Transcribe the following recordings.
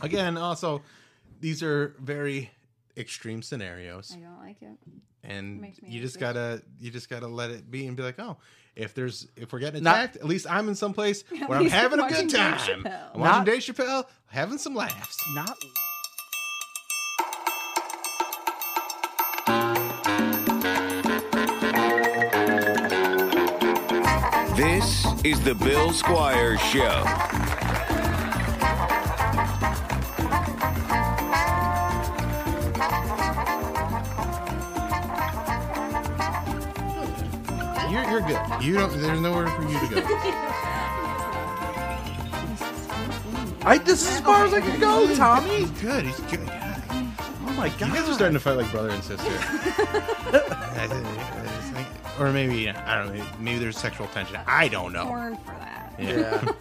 Again, also, these are very extreme scenarios, I don't like it. and Makes me you just anxious. gotta you just gotta let it be and be like, oh, if there's if we're getting Not- attacked, at least I'm in some place where I'm least I'm having a good time. Chappelle. I'm watching Not- Dave Chappelle, having some laughs. Not This is the Bill Squire Show. You're, you're good. You don't. There's nowhere for you to go. I. This is as far as I can go, Tommi. He's good. He's good. Yeah. Oh my god. You guys are starting to fight like brother and sister. or maybe I don't know. Maybe there's sexual tension. I don't know. Porn for that. Yeah.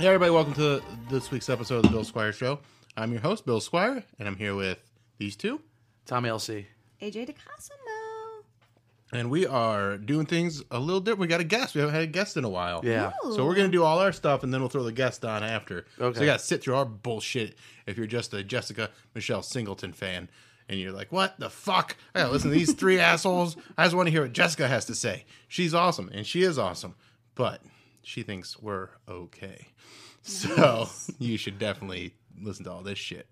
Hey, everybody, welcome to this week's episode of the Bill Squire Show. I'm your host, Bill Squire, and I'm here with these two. Tommi LC. AJ DeCosimo. And we are doing things a little different. We got a guest. We haven't had a guest in a while. Yeah. So we're going to do all our stuff, and then we'll throw the guest on after. Okay. So you got to sit through our bullshit if you're just a Jessica Michelle Singleton fan. And you're like, what the fuck? I gotta listen to these three assholes. I just want to hear what Jessica has to say. She's awesome, and she is awesome. But she thinks we're okay. So you should definitely listen to all this shit.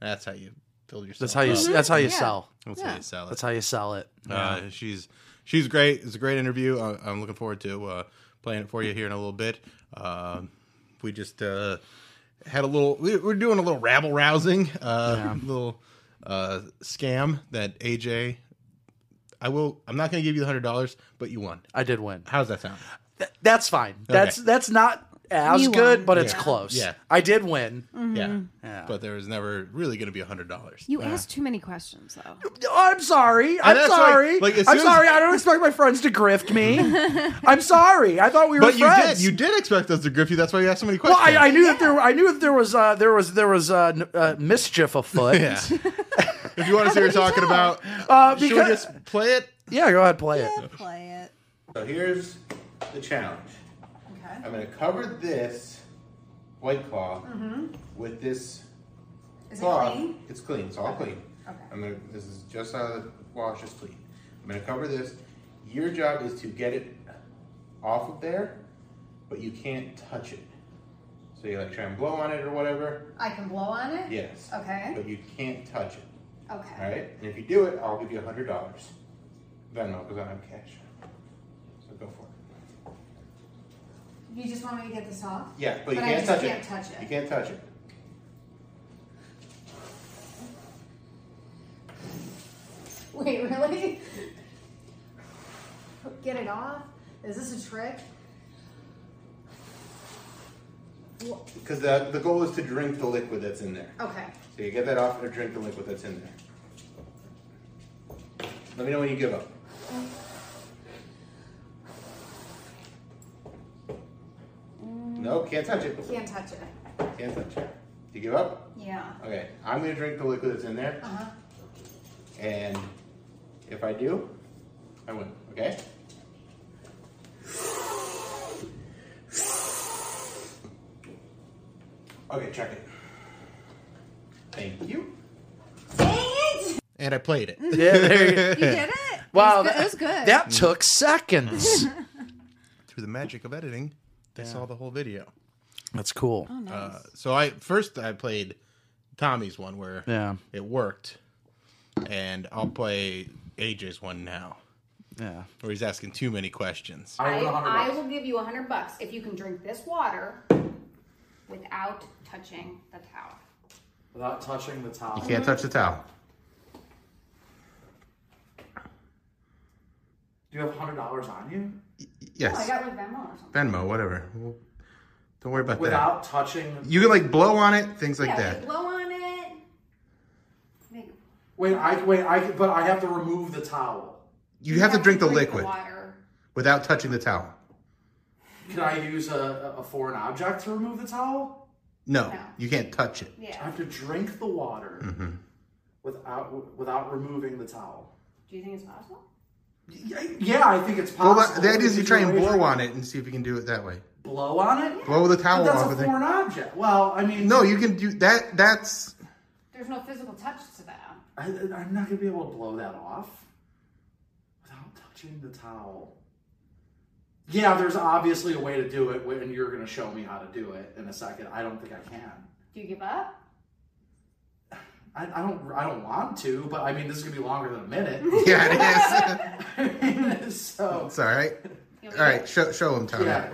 That's how you build yourself. That's how you. up. That's how you Yeah. sell. That's how Yeah. you sell it. That's how you sell it. Uh, she's she's great. It's a great interview. I, I'm looking forward to uh, playing it for you here in a little bit. Um we just uh, had a little. We, we're doing a little rabble rousing, uh, little uh, scam that AJ. I will. I'm not going to give you the hundred dollars, but you won. I did win. How's that sound? Th- that's fine. That's that's not as You good, won. but it's Yeah. close. Yeah. I did win. Yeah. Yeah. But there was never really going to be a hundred dollars. You asked too many questions, though. I'm sorry. I'm that's why, sorry. like, as I'm soon as- sorry. I don't expect my friends to grift me. I'm sorry. I thought we were But you friends. did. You did expect us to grip you. That's why you asked so many Well, questions. I, I knew that there. I knew that there was. Uh, there was. There was uh, n- uh, mischief afoot. yeah. if you want to see what we're talking about, Uh, should we because just play it? yeah, go ahead, play it. Play it. So here's the challenge. Okay. I'm going to cover this white claw mm-hmm. with this Is cloth. it clean? It's clean. It's all clean. Okay. I'm gonna. This is just out of the wash. It's clean. I'm gonna cover this. Your job is to get it off of there, but you can't touch it. So you like try and blow on it or whatever. I can blow on it? Yes. Okay. But you can't touch it. Okay. All right. And if you do it, I'll give you a hundred dollars. Venmo because I don't have cash. So go for it. You just want me to get this off? Yeah, but you But can't touch can't it. touch it. You can't touch it. Wait, really? Get it off? Is this a trick? Because the, the goal is to drink the liquid that's in there. Okay. So you get that off and drink the liquid that's in there. Let me know when you give up. Nope, can't touch it. Can't touch it. Can't touch it. Do You give up? Yeah. Okay, I'm gonna drink the liquid that's in there, Uh huh. and if I do, I win. Okay? Okay, check it. Thank you. Dang it! And I played it. Yeah, there you, You did it? wow, It was good. that, It was good. that took seconds. Through the magic of editing, they saw the whole video. That's cool. Oh, nice. Uh, so I first I played Tommy's one where Yeah, it worked, and I'll play AJ's one now yeah. where he's asking too many questions. I, I will give you a hundred bucks if you can drink this water without touching the towel. Without touching the towel. You can't touch the towel. Do you have hundred dollars on you? Yes, Oh, I got like Venmo or something. Venmo, whatever. We'll, Don't worry about that. without touching. You can like blow on it, things like yeah, that. like blow on it. Make, Wait, I wait. I but I have to remove the towel. You have to drink the liquid water. without touching the towel. Can I use a, a foreign object to remove the towel? No, No. you can't touch it. Yeah. I have to drink the water Mm-hmm. without without removing the towel. Do you think it's possible? Yeah, yeah, I think it's Well, possible. the idea is you try and blow on it and see if you can do it that way. Blow on it? Blow the But towel that's off a of it. foreign object. Well, I mean, No, you can do that. That's There's no physical touch to that. I, I'm not gonna be able to blow that off without touching the towel. Yeah, there's obviously a way to do it, and you're gonna show me how to do it in a second. I don't think I can. Do you give up? I, I don't. I don't want to, but I mean, this is gonna be longer than a minute. yeah, it is. I mean, so it's all right. You'll All give right, up? show show him, Tommi. yeah.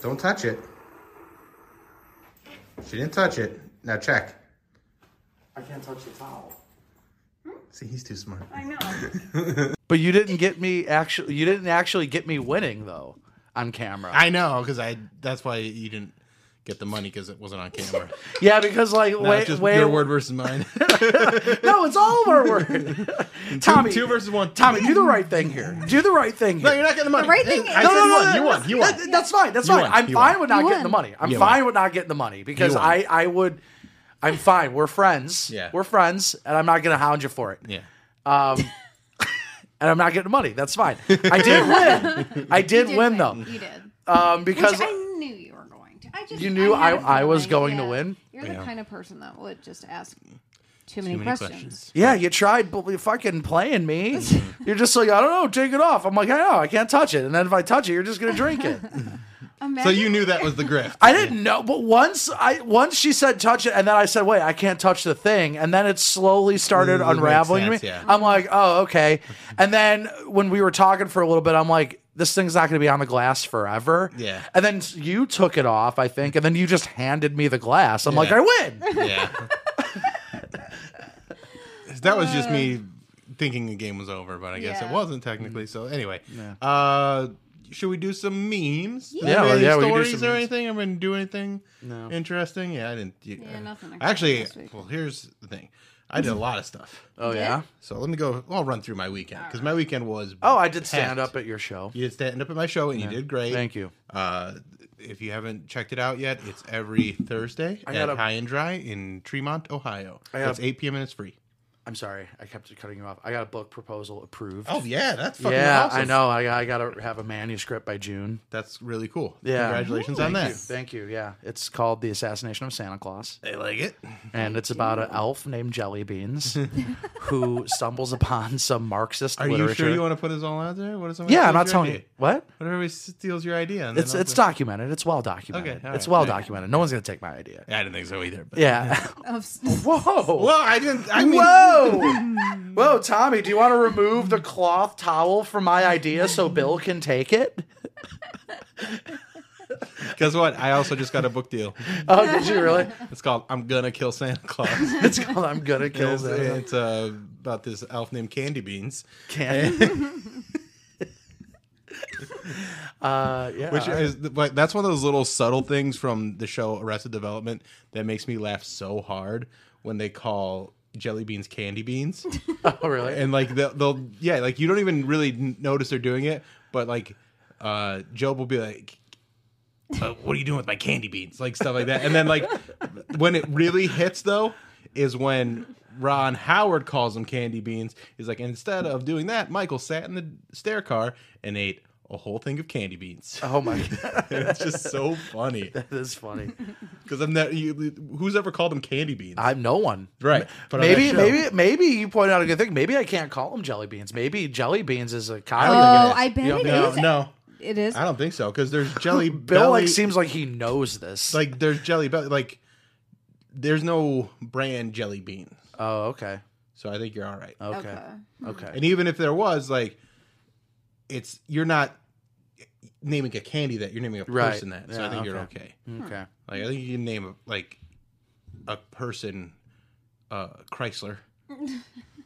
Don't touch it. She didn't touch it. Now check. I can't touch the towel. See, he's too smart. I know. But you didn't get me actually. You didn't actually get me winning though on camera. I know because I. That's why you didn't get the money because it wasn't on camera. yeah, because like Not wait, just wait, your word versus mine. no, it's all of our word. Tommi, two versus one. Tommi, do the right thing here. Do the right thing. No, you're not getting the money. The right thing I is- said No, no, you no, won. no, You won. You won. That- that's fine. That's You fine. won. I'm You fine won. with not You getting the money. I'm You fine won. with not getting the money because. I I would. I'm fine. We're friends. Yeah. We're friends, and I'm not gonna hound you for it. Yeah. Um, and I'm not getting the money. That's fine. I did win. I did, You win though, You did. um, Which because I knew you were going to. I just You knew had a I- I was feeling, going to win? You're the Yeah. kind of person that would just ask too many, Too many questions. questions. yeah, you tried bu- fucking playing me. You're just like I don't know, take it off. I'm like I know, I can't touch it, and then if I touch it, you're just gonna drink it. So Imagine you knew that was the grift. I didn't know, but once I once she said touch it, and then I said, wait, I can't touch the thing, and then it slowly started It makes unraveling sense, me. yeah. I'm like, oh, okay. And then when we were talking for a little bit, I'm like, this thing's not going to be on the glass forever. Yeah. And then you took it off, I think, and then you just handed me the glass. I'm like, I win. Yeah. that was just me thinking the game was over, but I guess it wasn't technically. So anyway, uh, should we do some memes? Yeah, Anybody well, any yeah, we can do stories some or memes. anything? I mean, do anything No. interesting? Yeah, I didn't. You, Yeah, nothing Actually, well, here's the thing. I did a lot of stuff. Oh yeah. So let me go. I'll run through my weekend because my weekend was. Oh, I did stand packed. up at your show. You did stand up at my show and you did great. Thank you. Uh, if you haven't checked it out yet, it's every Thursday I at gotta- High and Dry in Tremont, Ohio. I gotta- It's 8 p.m. and it's free. I'm sorry, I kept cutting you off. I got a book proposal approved. Oh yeah, that's fucking yeah, awesome. I know. I, I got to have a manuscript by June. That's really cool. Yeah. Congratulations on Thank that. you. Thank you. Yeah, it's called The Assassination of Santa Claus. I like it. and it's about an elf named Jelly Beans who stumbles upon some Marxist Are you literature. sure you want to put this all out there? What somebody yeah, I'm not telling you idea? what. What everybody steals your idea? and It's it's do- documented. It's well documented. Okay, it's right. well Okay. documented. No one's gonna take my idea. Yeah, I didn't think so either. But. Yeah. Of- Whoa. Well, I didn't. I mean, Whoa. Whoa, Tommi, do you want to remove the cloth towel from my idea so Bill can take it? guess what? I also just got a book deal. Oh, did you really? It's called "I'm Gonna Kill Santa Claus." It's called I'm gonna kill it's Santa. it's, uh, about this elf named Candy Beans, Candy. uh, yeah. which is but that's one of those little subtle things from the show Arrested Development that makes me laugh so hard when they call jelly beans candy beans. oh, really? and like they'll, they'll yeah like you don't even really notice they're doing it but like uh Gob will be like uh, what are you doing with my candy beans like stuff like that and then like when it really hits though is when ron howard calls them candy beans he's like instead of doing that michael sat in the stair car and ate a whole thing of candy beans oh my god, it's just so funny that is funny. because i'm not you, who's ever called them candy beans I'm no one. right but Maybe, that maybe, maybe you point out a good thing. Maybe I can't call them jelly beans. Maybe jelly beans is a copy. don't oh, think. I bet You it no is. no It is. I don't think so because there's jelly Bill belly. like seems like he knows this. like there's jelly belly. Like there's no brand jelly beans, oh, okay, so I think you're all right. okay, Okay. okay. And even if there was, like, it's you're not naming a candy that you're naming a Right. person that. So I Yeah, think you're okay. okay. Okay. Like I think you can name like a person, uh, Chrysler.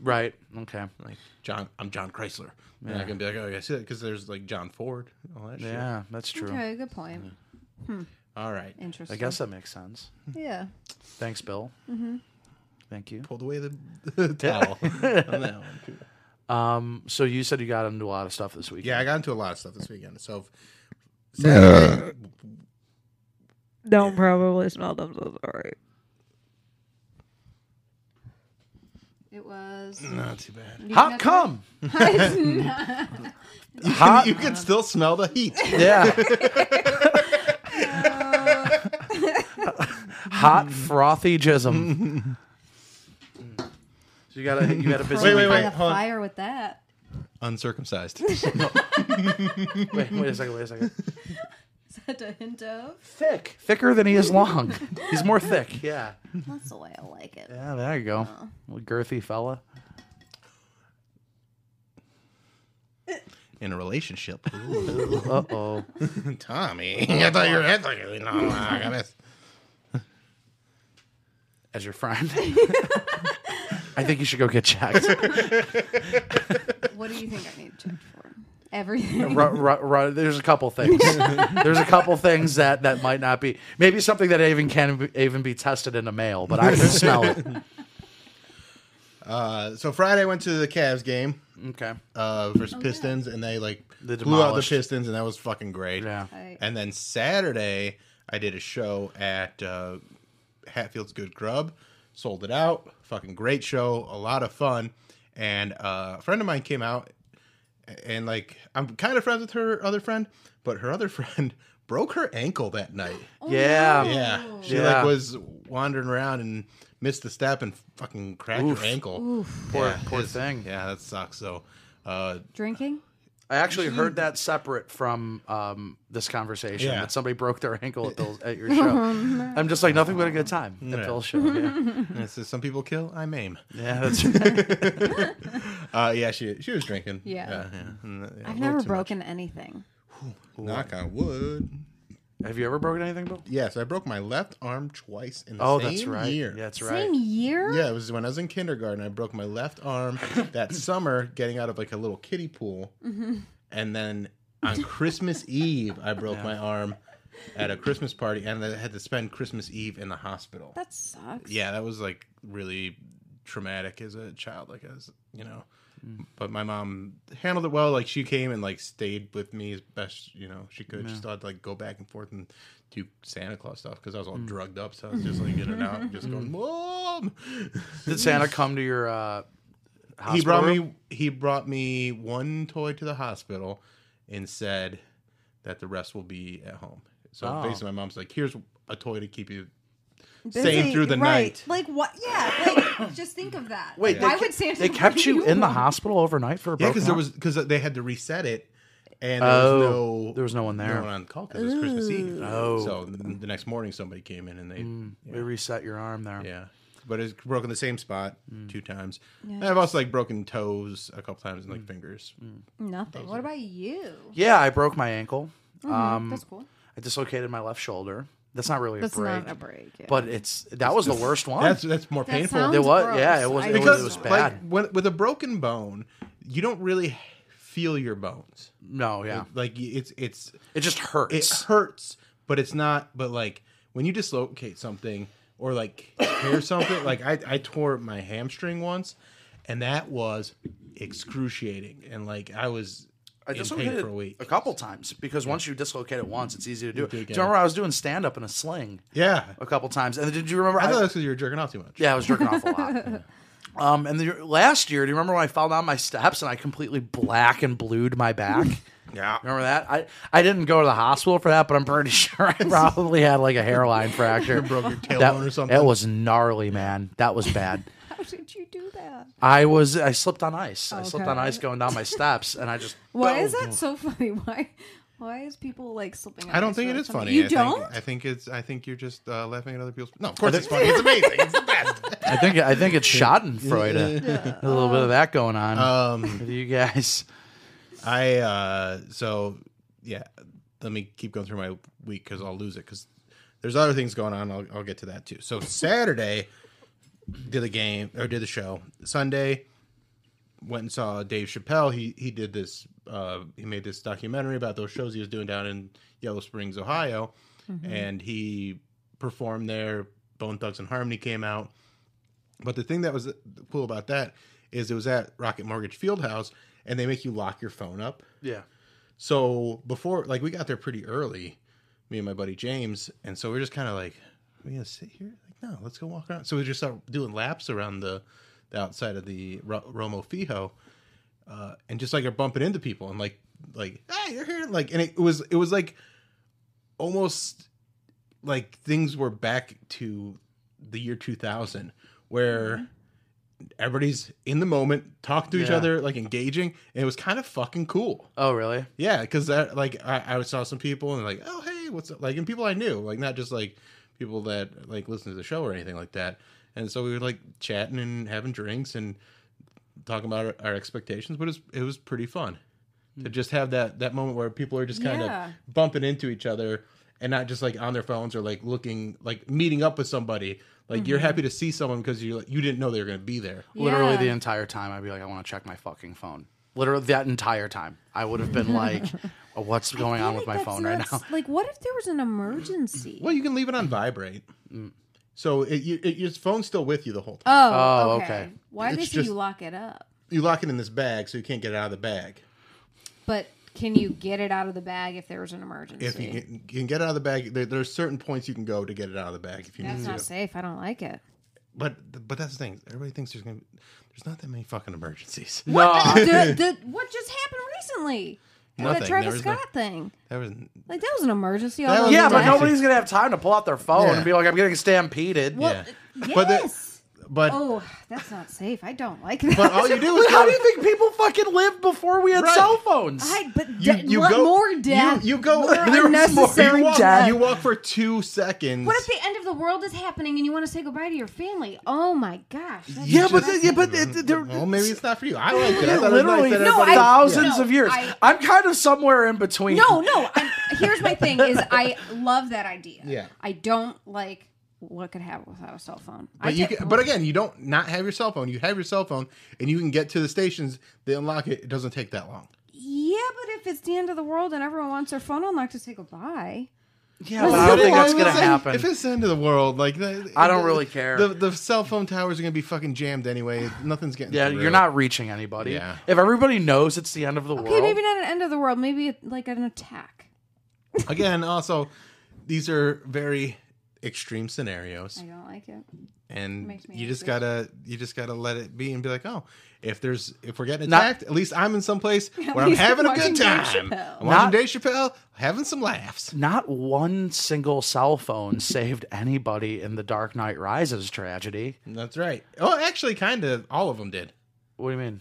Right. Okay. Like John, I'm John Chrysler. And I can be like, oh, I see that because there's like John Ford, all that shit. Yeah, that's true. Okay, good point. All right. Interesting. I guess that makes sense. Yeah. Thanks, Bill. Mm-hmm. Thank you. Pulled away the, the towel on that one too. Um, so you said you got into a lot of stuff this week. Yeah, I got into a lot of stuff this weekend. So Saturday, Don't probably smell them. So sorry. It was. not too bad. How come? Hot. You can still smell the heat. Yeah. Hot frothy jism. so you got a you got a busy Wait, wait, week. wait. By the hold on. fire with that. Uncircumcised. wait, wait a second, wait a second. Is that a hint of? Thick, thicker than he is long. He's more thick. Yeah. That's the way I like it. Yeah, there you go. Little girthy fella. In a relationship. Uh oh. Tommi. I thought you were. I thought you were. No, I got this. As your friend. I think you should go get checked. What do you think I need checked for? Everything. Ru- ru- ru- there's a couple things. There's a couple things that, that might not be maybe something that even can be, even be tested in a mail, but I can smell it. Uh, so Friday I went to the Cavs game Okay. uh, versus Pistons, and they like They blew out the demolished. Pistons, and that was fucking great. Yeah. Right. And then Saturday I did a show at uh, Hatfield's Good Grub, sold it out. Fucking great show, a lot of fun. And uh, a friend of mine came out, and like I'm kind of friends with her other friend, but her other friend broke her ankle that night. Yeah. Yeah, she Yeah. like was wandering around and missed the step and fucking cracked her ankle. Poor- Yeah, poor it's- thing. Yeah, that sucks. So, uh, Drinking? I actually heard that separate from um, this conversation Yeah. that somebody broke their ankle at, Bill's, at your show. I'm just like nothing but a good time at Yeah. Bill's show. Yeah, it says some people kill, I maim. yeah that's right. Uh, yeah, she she was drinking. Yeah. yeah. yeah. And, uh, yeah, a I've little never too much. broken anything. Knock on wood. Have you ever broken anything, Bill? Yes, I broke my left arm twice in the Oh, same that's right. year. Yeah, that's right. Same year? Yeah, it was when I was in kindergarten. I broke my left arm that summer getting out of like a little kiddie pool. Mm-hmm. And then on Christmas Eve, I broke my arm at a Christmas party and I had to spend Christmas Eve in the hospital. That sucks. yeah, that was like really traumatic as a child, like as you know. Mm. But my mom handled it well. Like she came and like stayed with me as best you know she could. She still had to like go back and forth and do Santa Claus stuff because I was all mm. drugged up. So I was just like in and out, and just going, mm. "Mom." Did Santa come to your uh, hospital? he brought me he brought me one toy to the hospital and said that the rest will be at home. So Oh. basically, my mom's like, "Here's a toy to keep you Busy, sane through the right. night." Like what? Yeah. Like just think of that. Wait, why they, would Santa? they kept you in the hospital overnight for a Yeah, because there was because they had to reset it, and there Oh, was no there was no one there. no one on call because it was Christmas Eve. Oh. so the, the next morning somebody came in and they They reset your arm there. yeah, but it's broken the same spot Mm. two times. And I've also like broken toes a couple times and like fingers. Nothing. What about you? Yeah, I broke my ankle. Um, That's cool. I dislocated my left shoulder. That's not really a That's break, not a break. Yeah. but it's that was the worst one. That's that's more That painful. sounds It was- gross. yeah, it was- I it was- because it was like when, with a broken bone, you don't really feel your bones. no, yeah, Like it's it's it just hurts. it hurts. hurts, but it's not. But like when you dislocate something or like tear something, like I, I tore my hamstring once, and that was excruciating. And like I was I in dislocated pain for a week. a couple times because once you dislocate it once, it's easy to do. do Do you remember I was doing stand up in a sling Yeah, a couple times? And did you remember? I I- thought that's because you were jerking off too much. yeah, I was jerking off a lot. Um, and the, last year, do you remember when I fell down my steps and I completely black and blued my back? yeah. Remember that? I, I didn't go to the hospital for that, but I'm pretty sure I probably had like a hairline fracture. broke your tailbone that, or something. It was gnarly, man. That was bad. How did you do that? I was I slipped on ice. I slipped on ice going down my steps, and I just Why is that so funny? Why? Why is people like slipping? on I don't ice think it really is funny. You I don't? Think, I think it's. I think you're just uh, laughing at other people's. No, of course it's funny. It's amazing. It's the best. I think I think it's Schadenfreude. A little bit of that going on Um, with you guys. I uh so yeah. Let me keep going through my week because I'll lose it because there's other things going on. I'll, I'll get to that too. So Saturday did the game or did the show. Sunday went and saw Dave Chappelle. He he did this. Uh, he made this documentary about those shows he was doing down in Yellow Springs, Ohio. and he performed there. Bone Thugs-n-Harmony came out. But the thing that was cool about that is it was at Rocket Mortgage Fieldhouse, and they make you lock your phone up. Yeah. So before, like, we got there pretty early, me and my buddy James, and so we're just kind of like, are we gonna sit here? No, let's go walk around. So we just start doing laps around the, the outside of the Ro- Romo Fijo, uh, and just like are bumping into people and like, like, hey, you're here, like, and it was it was like almost like things were back to the year 2000 where everybody's in the moment talking to each Yeah. other like engaging and it was kind of fucking cool Oh, really? yeah, because like I, I saw some people and like, oh hey, what's up? Like, and people I knew, like not just like people that like listen to the show or anything like that. And so we were like chatting and having drinks and talking about our, our expectations, but it was it was pretty fun to hmm. just have that that moment where people are just kind Yeah. of bumping into each other and not just like on their phones or like looking like meeting up with somebody. Like you're mm-hmm. happy to see someone because you you didn't know they were going to be there. Literally Yeah. the entire time, I'd be like, I want to check my fucking phone. Literally that entire time, I would have been like, oh, "What's going on with my phone right now?" Like, what if there was an emergency? Well, you can leave it on vibrate. Mm. So it, you, it, your phone's still with you the whole time. Oh, Oh, okay. okay. Why do they It's say just- you lock it up? you lock it in this bag so you can't get it out of the bag. But can you get it out of the bag if there was an emergency? If you can, you can get it out of the bag, there, there's certain points you can go to get it out of the bag if you need it. That's need not to. safe. I don't like it. But but that's the thing. Everybody thinks there's gonna be, there's not that many fucking emergencies. No, I- the, the, what just happened recently? The Nothing. Travis There was no- Scott thing. That was Like that was an emergency. All was- yeah, but nobody's gonna have time to pull out their phone Yeah. and be like, "I'm getting stampeded." yeah. Yes. But the, but oh, that's not safe. I don't like that. but all you do is How do you think people fucking lived before we had Right. cell phones? I, but you, de- you what- go more death. You, you go more there was more- unnecessary you walk, death. You walk for two seconds. What if the end of the world is happening and you want to say goodbye to your family? Oh my gosh. that's yeah, but depressing. yeah, but it, there, well, maybe it's not for you. I liked it. I thought it was literally nice that No, everybody- I- thousands no, of years. I- I'm kind of somewhere in between. No, no. I'm, here's my thing: is I love that idea. Yeah. I don't like what could happen without a cell phone. I But you can, but again, you don't not have your cell phone. You have your cell phone, and you can get to the stations. They unlock it. It doesn't take that long. yeah, but if it's the end of the world and everyone wants their phone unlocked to say goodbye, yeah, but I don't think that's If gonna it's- happen. If it's the end of the world, like the, I don't the- really care. The the cell phone towers are gonna be fucking jammed anyway. Nothing's getting. yeah, through. you're not reaching anybody. Yeah. If everybody knows it's the end of the okay, world, maybe not an end of the world, maybe like an attack. Again, also, these are very extreme scenarios, I don't like it. and makes me you just gotta you just gotta let it be and be like, oh, if there's if we're getting Not- attacked, at least I'm in some place where I'm having a good time. Chappelle. I'm watching Not- Dave Chappelle, having some laughs. not one single cell phone saved anybody in the Dark Knight Rises tragedy. That's right. Oh, actually, kind of all of them did. What do you mean?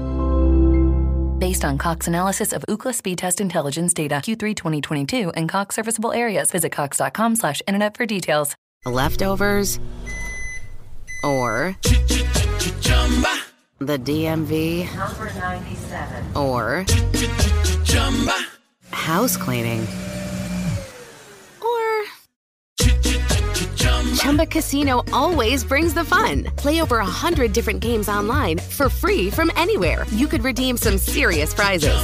Based on Cox analysis of Ookla speed test intelligence data Q3 2022 and Cox serviceable areas, visit cox.com slash internet for details. leftovers, or the DMV, number 97 or house cleaning, Chumba Casino always brings the fun. Play over a hundred different games online for free from anywhere. You could redeem some serious prizes.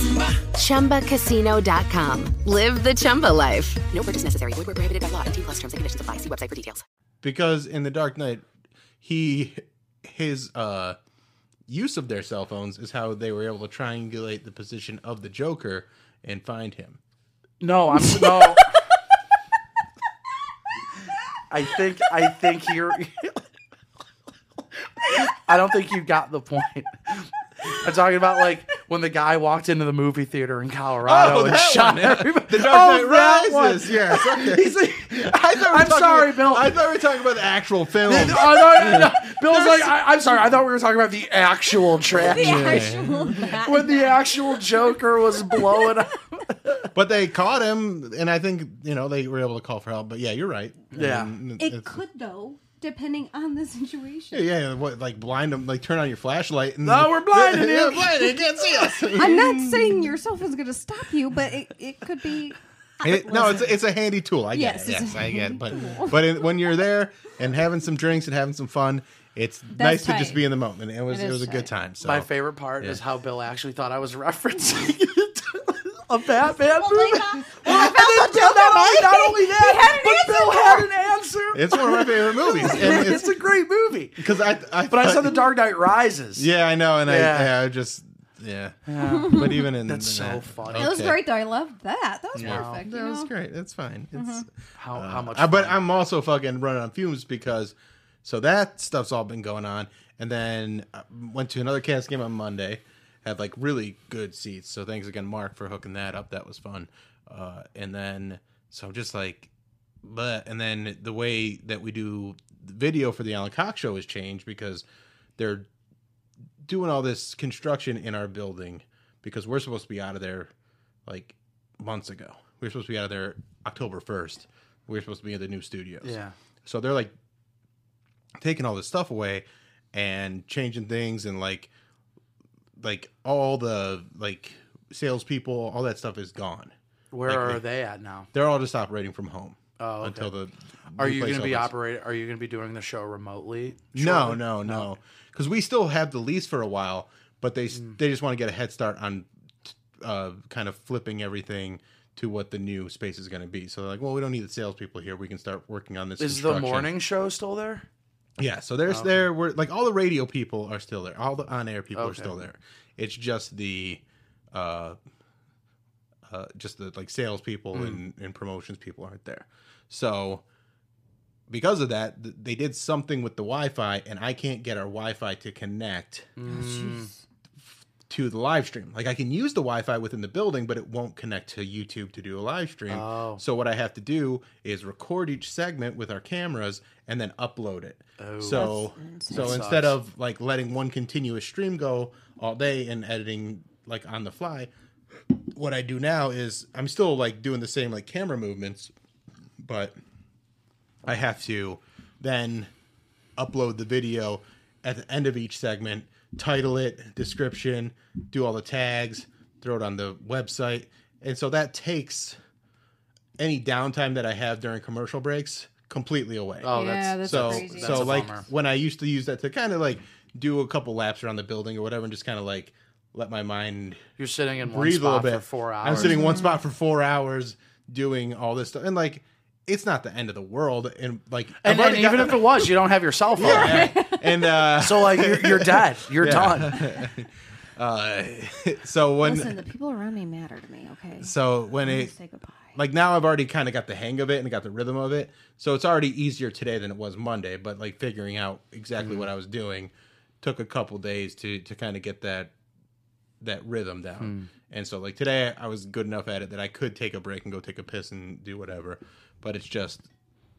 Chumba. ChumbaCasino.com. Live the Chumba life. No purchase necessary. Void where prohibited by law. T plus terms and conditions apply. See website for details. because in the Dark Knight, he his uh use of their cell phones is how they were able to triangulate the position of the Joker and find him. No, I'm no. I think I think you're. I don't think you got the point. I'm talking about like when the guy walked into the movie theater in Colorado Oh, and that shot one. everybody. The Dark Oh, Knight that Rises. one. Yes. Okay. Like, I thought we were I'm talking- sorry, Bill. I thought we were talking about the actual film. I thought- Bill's like, I, I'm sorry. I thought we were talking about the actual tragedy when the actual Joker was blowing up. But they caught him, and I think you know they were able to call for help. But yeah, you're right. Yeah. And It could though. depending on the situation. Yeah, yeah, what like blind them, like turn on your flashlight and No, we're blinded, yeah, dude. blinded, you can't see us. I'm not saying your cell phone's going to stop you, but it, it could be. It- no, it's a, it's a handy tool. I get Yes, it. Yes, I get it. But tool. but in, when you're there and having some drinks and having some fun, it's nice to just be in the moment. It was It it, is was a good time. So My favorite part Yeah. is how Bill actually thought I was referencing a Batman Well, movie. like, uh, Well, and then not, only, not only that, an but Bill had an answer. it's one of my favorite movies, and it's, it's a great movie. because I, I But I thought- said The Dark Knight Rises. Yeah, I know, and Yeah. I, yeah, I just yeah. But even in That's in so that- funny. That was great, though. I loved that. That was Yeah. perfect. That you was great. That's fine. It's How, how much? Uh, but. I'm also fucking running on fumes because so that stuff's all been going on, and then I went to another Cavs game on Monday, had like really good seats. So thanks again, Mark, for hooking that up. That was fun. Uh, and then so I'm just like, but and then the way that we do the video for the Alan Cox show has changed because they're doing all this construction in our building because we're supposed to be out of there like months ago. We are supposed to be out of there October 1st. We are supposed to be in the new studios. yeah. So they're like taking all this stuff away and changing things and like like all the like salespeople, all that stuff is gone. Where Like, are they- they at now? They're all just operating from home Oh, okay. until the. Are you going to be operating? Are you going to be doing the show remotely? No, shortly? no, no. Because we still have the lease for a while, but they Mm. they just want to get a head start on uh, kind of flipping everything to what the new space is going to be. So they're like, well, we don't need the salespeople here. We can start working on this. Is the construction." morning show still there? Yeah, so there's there. We're like all the radio people are still there. All the on air people are still there. It's just the, uh, uh, just the like salespeople and, and promotions people aren't there. So because of that, th- they did something with the Wi-Fi, and I can't get our Wi-Fi to connect to the live stream. Like I can use the Wi-Fi within the building, but it won't connect to YouTube to do a live stream. Oh. So what I have to do is record each segment with our cameras and then upload it. Oh. so so That instead sucks. of like letting one continuous stream go all day and editing like on the fly, what I do now is I'm still like doing the same like camera movements, but I have to then upload the video at the end of each segment, title it, description, do all the tags, throw it on the website. And so that takes any downtime that I have during commercial breaks completely away. Oh, Yeah, that's, that's so crazy. so That's a like bummer. when I used to use that to kind of like do a couple laps around the building or whatever and just kind of like let my mind you're sitting in one breathe a little spot bit for four hours. I'm sitting in one mm-hmm. spot for four hours doing all this stuff, and like it's not the end of the world. And like, and, and even got- if it was, you don't have your cell phone. yeah. and uh, So like you're, you're dead. You're Yeah. done. uh, so when Listen, the people around me matter to me, okay? so when it Say goodbye. like now I've already kind of got the hang of it and got the rhythm of it. So it's already easier today than it was Monday. But like figuring out exactly Mm-hmm. what I was doing took a couple days to to kind of get that that rhythm down. Hmm. And so like today I was good enough at it that I could take a break and go take a piss and do whatever. But it's just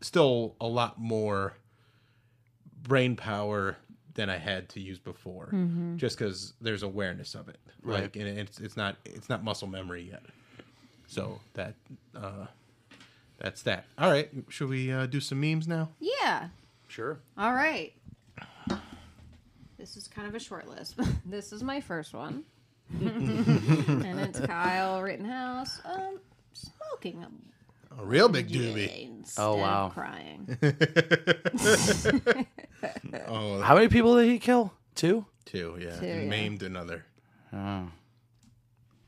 still a lot more brain power than I had to use before, just because there's awareness of it. Like, and it's it's not it's not muscle memory yet. So that uh, that's that. All right, should we uh, do some memes now? Yeah. Sure. All right. This is kind of a short list. this is my first one. and it's Kyle Rittenhouse um, smoking a A real big doobie. instead Oh, wow. of crying. Oh, How many people did he kill? Two. two, yeah, Two, and yeah. maimed another. Oh.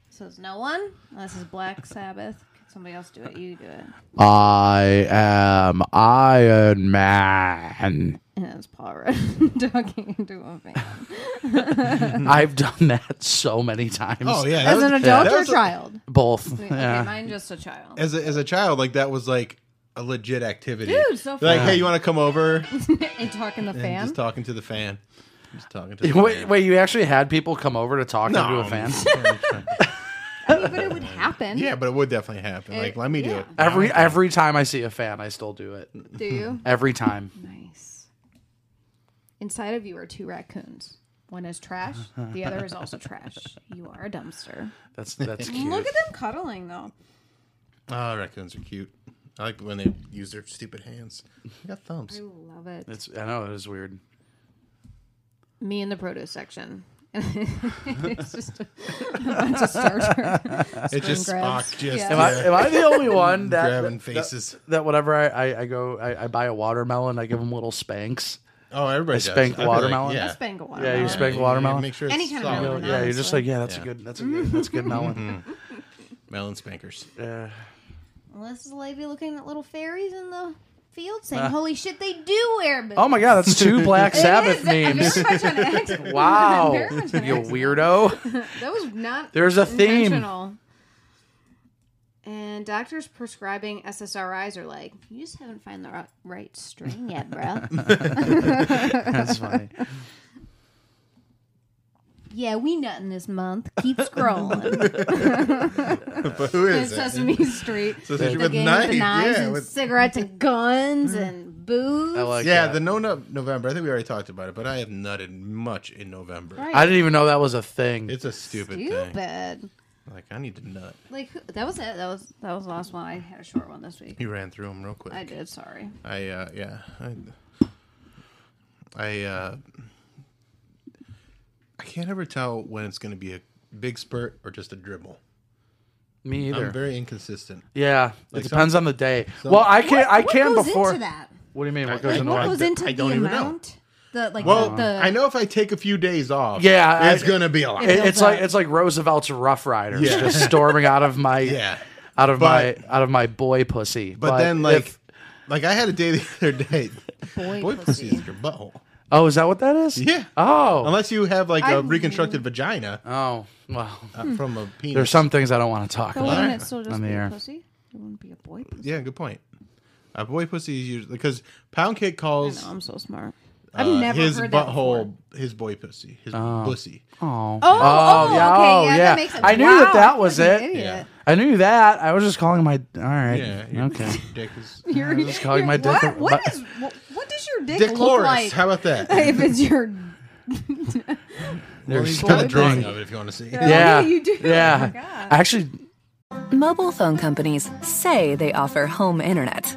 Says no one. This is Black Sabbath. Can somebody else do it? You do it. I am Iron Man. And it's Paul talking into a fan. I've done that so many times. Oh yeah, that As was- an adult that or a- child? both. Okay, Yeah. mine just a child. as a, as a child, like that was like a legit activity. Dude, so They're like, fun. hey, you want to come over? and talking the And fan. just talking to the fan. Just talking to the Wait, fan. wait, you actually had people come over to talk No. into a fan? I mean, but it would happen. yeah, but it would definitely happen. Like, let me do it. Every every time I see a fan, I still do it. Do you? Every time. Nice. Inside of you are two raccoons. One is trash. The other is also trash. You are a dumpster. That's that's cute. Look at them cuddling though. Oh, raccoons are cute. I like when they use their stupid hands. They got thumbs. I love it. It's I know it is weird. Me in the produce section. it's just a, a bunch of starter. It's just grabs. Spock just Yeah. Am I am I the only one that grabbing that- faces. that whenever I, I, I go I, I buy a watermelon I give them little spanks. Oh, everybody I does. spanked I like, watermelon? yeah. Let's bang a Yeah, you spank you- watermelon. You make sure it's Any kind of solid. melon. yeah, you're just like yeah, that's Yeah. a good that's a good that's a good mm-hmm. melon. melon spankers. Yeah. Well, this is a lady looking at little fairies in the field saying, ah. "Holy shit, they do wear boots." Oh my god, that's two Black Sabbath It memes. Very much an accident. Wow, Very much an you accident. weirdo. That was not. There's a theme. intentional. And doctors prescribing SSRIs are like, you just haven't found the right, right strain yet, bro. That's funny. yeah, we nutting this month. Keep scrolling. But who And is it? Sesame Street. Sesame the with game knife, with the knives yeah, and with- cigarettes and guns and booze. I like yeah, that. the no nut November. I think we already talked about it, but I have nutted much in November. Right. I didn't even know that was a thing. It's a stupid, thing. Stupid. Like I need to nut. Like who- that was it. That was that was the last one. I had a short one this week. You ran through them real quick. I did. Sorry. I uh yeah. I I uh I can't ever tell when it's going to be a big spurt or just a dribble. Me either. I'm very inconsistent. yeah, Like it depends some- on the day. some- well, I can't. I what can goes before. into that? What do you mean? What I- goes I- into What what? goes into I the don't even know. amount? The like Well, the, the I know if I take a few days off, Yeah, it's I- going to be a lot. It- It- it's builds like it's like Roosevelt's Rough Riders Yeah. just storming out of my yeah. out of But- my out of my boy pussy. But, then like if- like I had a day the other day. boy, Boy pussy pussy. is your butthole. oh, is that what that is? Yeah. Oh. Unless you have like a I'm- reconstructed vagina oh. Well, uh, from a penis. there's some things I don't want to talk So about. wouldn't it still just On the be air. pussy? It wouldn't be a boy pussy. Yeah, good point. A boy pussy is usually because pound cake I calls know, I'm so smart. I've uh, never his heard that butthole his boy pussy, his pussy. Oh. Oh, oh, yeah, okay, oh, yeah, yeah. that makes sense. I knew Wow, that that was it. idiot. Yeah. I knew that. I was just calling my. All right. Yeah, your okay. Dick is You're, was just calling my you're- dick What, a- what, but- is, what, what does your dick, Dick look Loris. like? How about that? if it's your Well, There's he's got a drawing of it if you want to see. Yeah. Oh, you do? Yeah. Oh. Actually, Mobile phone companies say they offer home internet.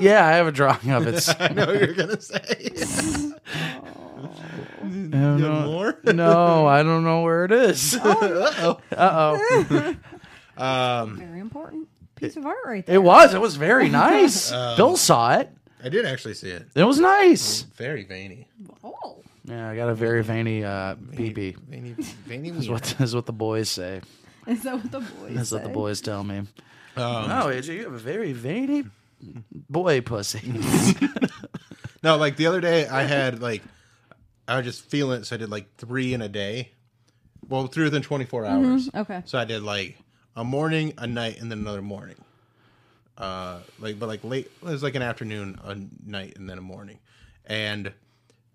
Yeah, I have a drawing of it. I know what you're gonna say. I You have know. more? no, I don't know where it is. Uh-oh. Uh oh. Um, Very important piece of art right there. It was. It was very nice. Bill saw it. I did actually see it. It was nice. Very veiny. Oh. Yeah, I got a very veiny uh, BB. Veiny, veiny Is wiener. what is what the boys say. Is that what the boys That's what the say? boys tell me. Um, no, AJ, you have a very veiny boy pussy. No, like the other day, I had like I was just feeling it, so I did like three in a day. Well, three within twenty four hours. Okay. So I did like a morning, a night, and then another morning. Uh, like but like late. It was like an afternoon, a night, and then a morning. And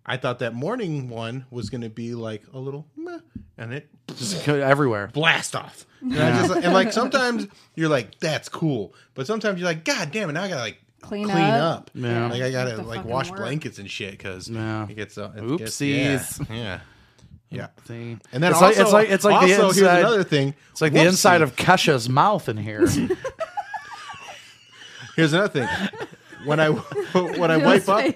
I thought that morning one was going to be like a little, meh, and it Just go everywhere. blast off. And, I just, and like sometimes you're like, that's cool, but sometimes you're like, God damn it, now I gotta like Clean clean up. up. Yeah. Like I gotta like wash work. blankets and shit because Yeah. it gets uh, it Oopsies. Gets, yeah. yeah. Yeah. See? And then it's also, like it's like it's like the inside. here's another thing. It's like the inside of Kesha's mouth in here. Here's another thing. When I when I wipe up,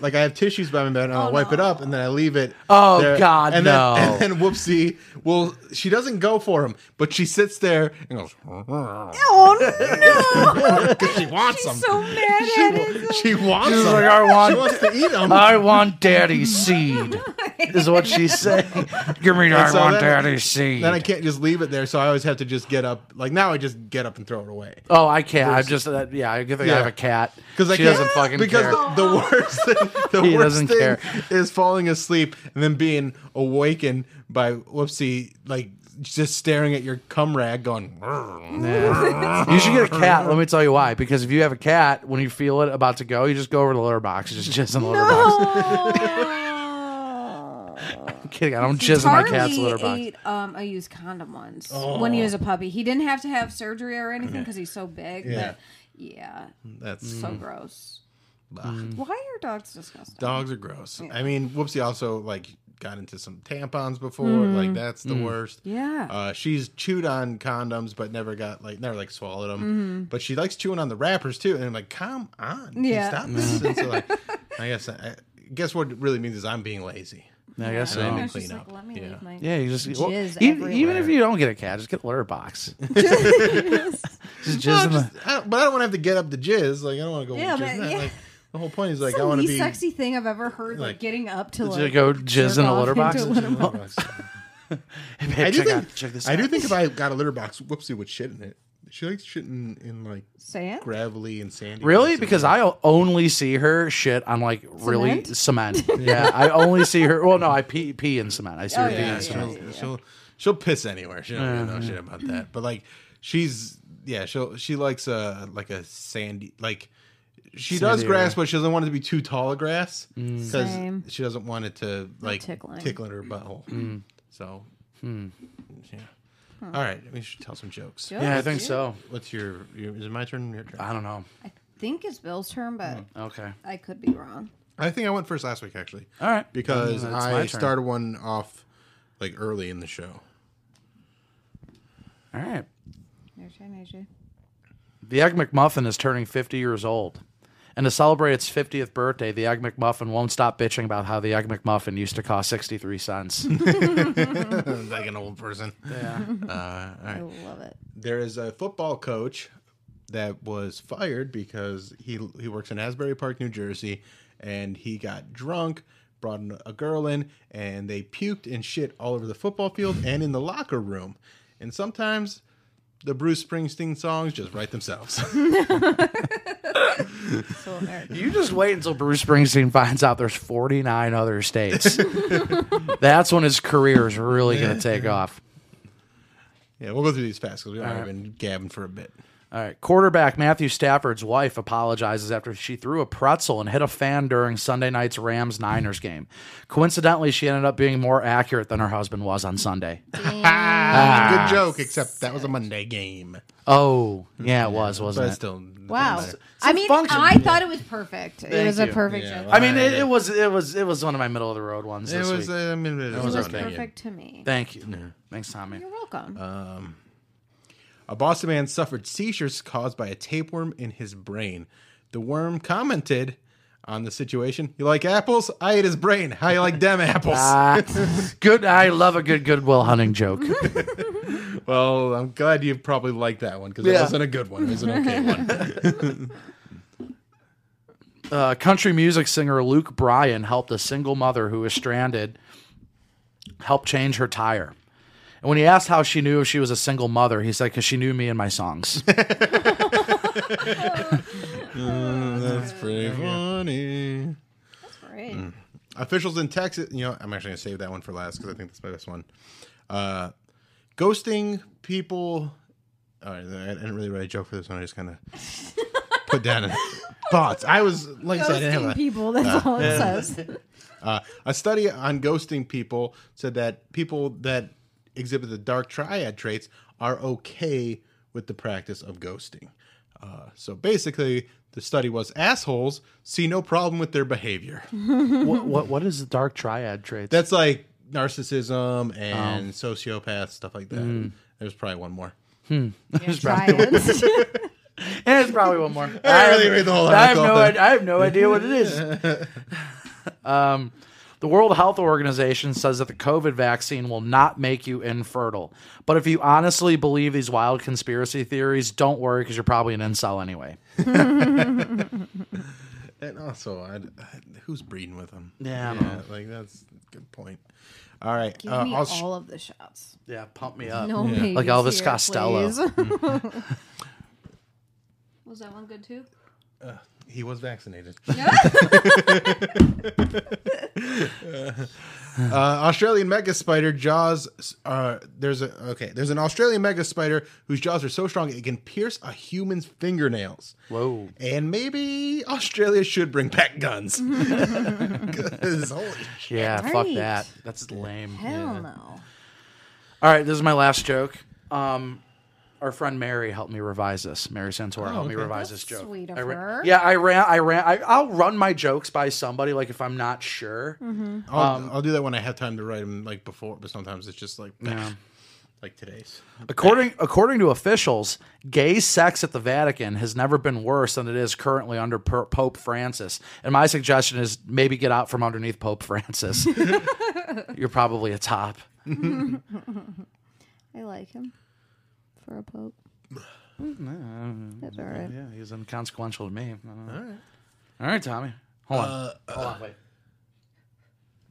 like I have tissues by my bed, and I'll wipe it up, and then I leave it. Oh, there, God, and no. Then, and then Whoopsie, well, she doesn't go for him, but she sits there and goes. Oh no! Because she wants them. So mad she, at wa- it. she wants She's them. like, I want- She wants to eat them. I want daddy's seed. Is what she's saying. Give me I so want then- daddy's seed. then I can't just leave it there, so I always have to just get up. Like now, I just get up and throw it away. oh, I can't. I'm just uh, yeah. I think I Yeah. have a cat Because I she doesn't fucking because care. the, the worst thing, the He worst thing care. is falling asleep and then being awakened by whoopsie like just staring at your cum rag, going. You should get a cat. Let me tell you why. Because if you have a cat, when you feel it about to go, you just go over to the litter box. You just jizz in the litter box. I'm kidding. I don't jizz in my cat's Charlie litter box. ate um, a used condom once when he was a puppy. He didn't have to have surgery or anything because he's so big. Yeah. But yeah, That's so mm. gross. Bah. Mm. Why are dogs disgusting? dogs are gross. I mean, Whoopsie also like got into some tampons before. Mm. Like that's the mm. worst. Yeah. Uh, she's chewed on condoms, but never got like never like swallowed them. Mm-hmm. But she likes chewing on the wrappers too. And I'm like, come on, Can Yeah. stop this. And so like, I guess I, guess what it really means is I'm being lazy. I guess so. need I to was clean just up. let me Yeah. leave my Yeah, you just well, Jizz even, even if everywhere. you don't get a cat, just get a litter box. just jizz No, in the. I but I don't want to have to get up to jizz. Like I don't want to go. Yeah, jizz but in that. yeah. Like the whole point is like It's I the want to least be. sexy thing I've ever heard. Like, Like- getting up to To like go jizz jerk in a off litter into box? litter box. Hey, I do check, think. out, check this I out. do think if I got a litter box, Whoopsie would shit in it. She likes shitting in like Sand? gravelly and sandy. Really? places. Because I only see her shit on like really cement. yeah, I only see her. Well, no, I pee pee in cement. I see oh, her Oh, pee in yeah, cement. she'll, she'll she'll piss anywhere. She don't really know shit about that. But like she's yeah, she'll she likes a like a sandy like she does Sandy grass, area. but she doesn't want it to be too tall of grass mm. because Same. she doesn't want it to like tickling. tickle in her butthole. Mm. So hmm. yeah. All right, we should tell some jokes. Yeah, I think so. What's your, your is it my turn? Your turn? I don't know. I think it's Bill's turn, but hmm, Okay. I could be wrong. I think I went first last week actually. All right. because Then it's my I turn. started one off like early in the show. All right. Your turn, AJ. The Egg McMuffin is turning 50 years old. And to celebrate its 50th birthday, the Egg McMuffin won't stop bitching about how the Egg McMuffin used to cost 63 cents. like an old person. yeah. Uh, all I right. love it. There is a football coach that was fired because he he works in Asbury Park, New Jersey, and he got drunk, brought a girl in, and they puked and shit all over the football field and in the locker room. And sometimes the Bruce Springsteen songs just write themselves. So You just wait until Bruce Springsteen finds out there's 49 other states. That's when his career is really going to take off. yeah, we'll go through these fast because we've right. been gabbing for a bit. All right. Quarterback Matthew Stafford's wife apologizes after she threw a pretzel and hit a fan during Sunday night's Rams Niners game. Coincidentally, she ended up being more accurate than her husband was on Sunday. Ah, good joke, except that was a Monday game. Oh, yeah, it was, wasn't But it? still, Wow. I mean, function. I thought it was perfect. it Thank was a perfect Yeah, joke. well, I mean, it, it was it was it was one of my middle of the road ones. It this was. week. Uh, I mean, it, it was, was perfect to me. Thank you. Thanks, Tommi. You're welcome. Uh, A Boston man suffered seizures caused by a tapeworm in his brain. The worm commented on the situation. You like apples? I ate his brain. How you like them apples? Ah, good. I love a good Goodwill Hunting joke. well, I'm glad you probably liked that one because it Yeah. wasn't a good one. It was an okay one. uh, country music singer Luke Bryan helped a single mother who was stranded help change her tire. And when he asked how she knew if she was a single mother, he said, "Because she knew me and my songs." That's pretty funny. That's great. Mm. Officials in Texas, you know, I'm actually going to save that one for last because I think that's my best one. Uh, ghosting people. All right, I didn't really write a joke for this one. I just kind of put down in thoughts. I was, like I said, I didn't have Ghosting a, people, that's all it says. Uh, a study on ghosting people said that people that exhibit the dark triad traits are okay with the practice of ghosting. Uh, so basically, the study was assholes see no problem with their behavior. what, what what is the dark triad traits? That's like narcissism and sociopath stuff like that. There's probably one more. Triads. And it's probably one more. I really read the whole I have no. idea- I have no idea what it is. um, the World Health Organization says that the COVID vaccine will not make you infertile. But if you honestly believe these wild conspiracy theories, don't worry because you're probably an incel anyway. And also, I, who's breeding with them? Yeah, I don't know. like that's a good point. All right, Give uh, me I'll sh- all of the shots. Yeah, pump me up. No Yeah. babies Like Elvis here, Costello. please. Was that one good too? He was vaccinated. uh, Australian mega spider jaws. Uh, there's a okay. There's an Australian mega spider whose jaws are so strong it can pierce a human's fingernails. Whoa. And maybe Australia should bring back guns. 'Cause holy shit. Yeah, fuck Right. that. That's lame. Hell Yeah. no. All right, this is my last joke. Um, our friend Mary helped me revise this. Mary Santora helped me revise That's this joke. sweet of I ra- her. Yeah, I ran. I ran. I, I'll run my jokes by somebody, like if I'm not sure. Mm-hmm. I'll, I'll do that when I have time to write them, like before. But sometimes it's just like, Yeah. like today's. According according to officials, gay sex at the Vatican has never been worse than it is currently under Per- Pope Francis. And my suggestion is maybe get out from underneath Pope Francis. You're probably a top. I like him for a pope. That's all right. Yeah, he's inconsequential to me. All right. All right, Tommi. Hold on. Hold on. Wait.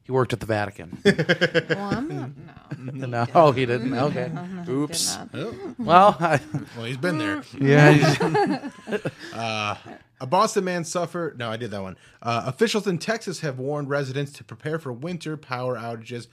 He worked at the Vatican. Well, I'm not. No. no, oh, he didn't. Okay. Oops. Did not. Well, I, Well, he's been there. yeah. he's- A Boston man suffered. No, I did that one. Uh, officials in Texas have warned residents to prepare for winter power outages,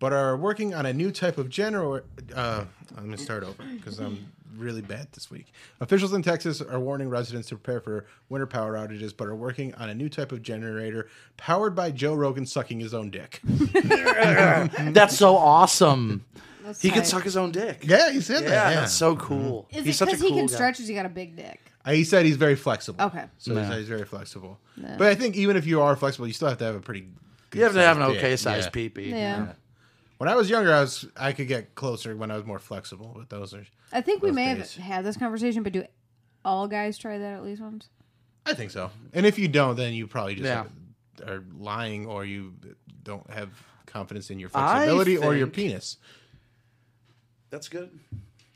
but are working on a new type of generator. Uh, let me start over because I'm really bad this week. Officials in Texas are warning residents to prepare for winter power outages, but are working on a new type of generator powered by Joe Rogan sucking his own dick. That's so awesome. That's He can suck his own dick. yeah, he said Yeah, that. Yeah. that's so cool. Is he's it such a because cool he can guy. stretch? Or he got a big dick? Uh, he said he's very flexible. Okay. So he said he's very flexible. But I think even if you are flexible, you still have to have a pretty. You have to have an good-sized okay dick. sized Yeah. peepee. Yeah. When I was younger, I was I could get closer when I was more flexible. But those are, I think we may days. have had this conversation, but do all guys try that at least once? I think so. And if you don't, then you probably just Yeah. are lying, or you don't have confidence in your flexibility or your penis. That's good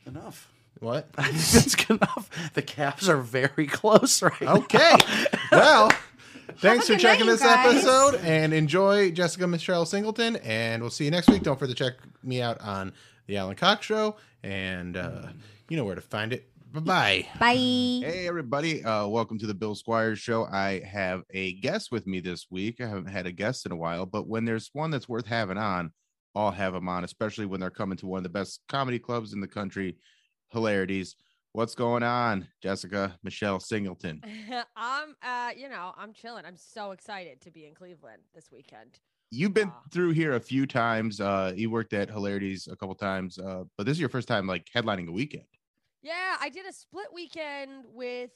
enough. What? That's good enough. The caps are very close right now. Okay. well, thanks for checking night, this guys. episode and enjoy Jessica Michelle Singleton. And we'll see you next week. Don't forget to check me out on the Alan Cox Show, and uh, you know where to find it. Bye bye. Bye. Hey everybody, uh, welcome to the Bill Squires show. I have a guest with me this week. I haven't had a guest in a while, but when there's one that's worth having on, I'll have them on, especially when they're coming to one of the best comedy clubs in the country, Hilarities. What's going on, Jessica Michelle Singleton? I'm uh you know, I'm chilling. I'm so excited to be in Cleveland this weekend. You've been Wow. through here a few times. Uh, you worked at Hilarities a couple times, uh, but this is your first time like headlining a weekend. Yeah, I did a split weekend with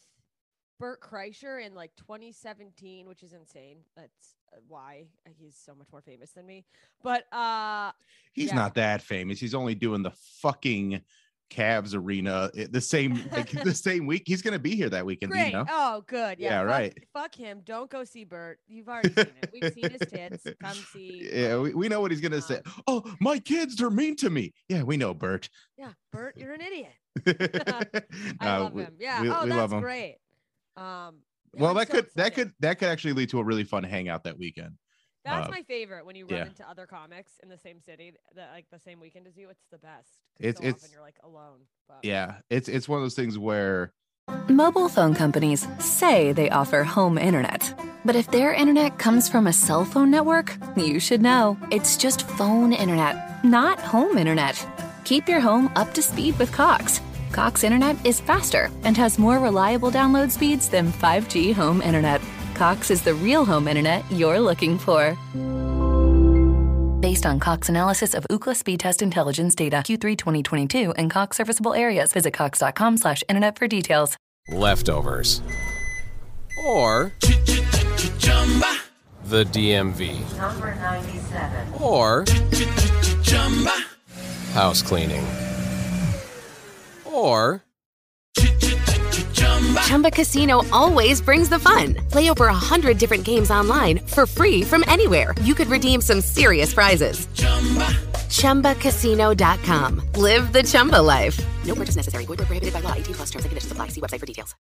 Bert Kreischer in like 2017, which is insane. That's uh, why he's so much more famous than me. But uh He's Yeah. not that famous. He's only doing the fucking Cavs arena the same like the same week. He's gonna be here that weekend. great. You know? Oh, good. Yeah, Yeah, fuck- right. Fuck him. Don't go see Bert. You've already seen it. We've seen his tits. Come see. Yeah, we, we know what he's gonna say. Oh, my kids are mean to me. Yeah, we know, Bert. Yeah, Bert, you're an idiot. I I love him. Yeah. We, oh, we that's love him. great. Um Well, I'm that so could that could that could actually lead to a really fun hangout that weekend. That's Uh, my favorite when you run yeah. into other comics in the same city, that like the same weekend as you. It's the best. It's- so it's- often you're like alone. But Yeah, it's it's one of those things where Mobile phone companies say they offer home internet. But if their internet comes from a cell phone network, you should know. It's just phone internet, not home internet. Keep your home up to speed with Cox. Cox internet is faster and has more reliable download speeds than 5G home internet. Cox is the real home internet you're looking for. Based on Cox analysis of Ookla speed test intelligence data Q3 2022 and Cox serviceable areas, visit cox.com slash internet for details. leftovers, or the DMV, Number 97. or house cleaning, or Chumba Casino always brings the fun. Play over a hundred different games online for free from anywhere. You could redeem some serious prizes. Chumba. ChumbaCasino.com. Live the Chumba life. No purchase necessary. Void where prohibited by law. 18 plus terms and conditions apply. See website for details.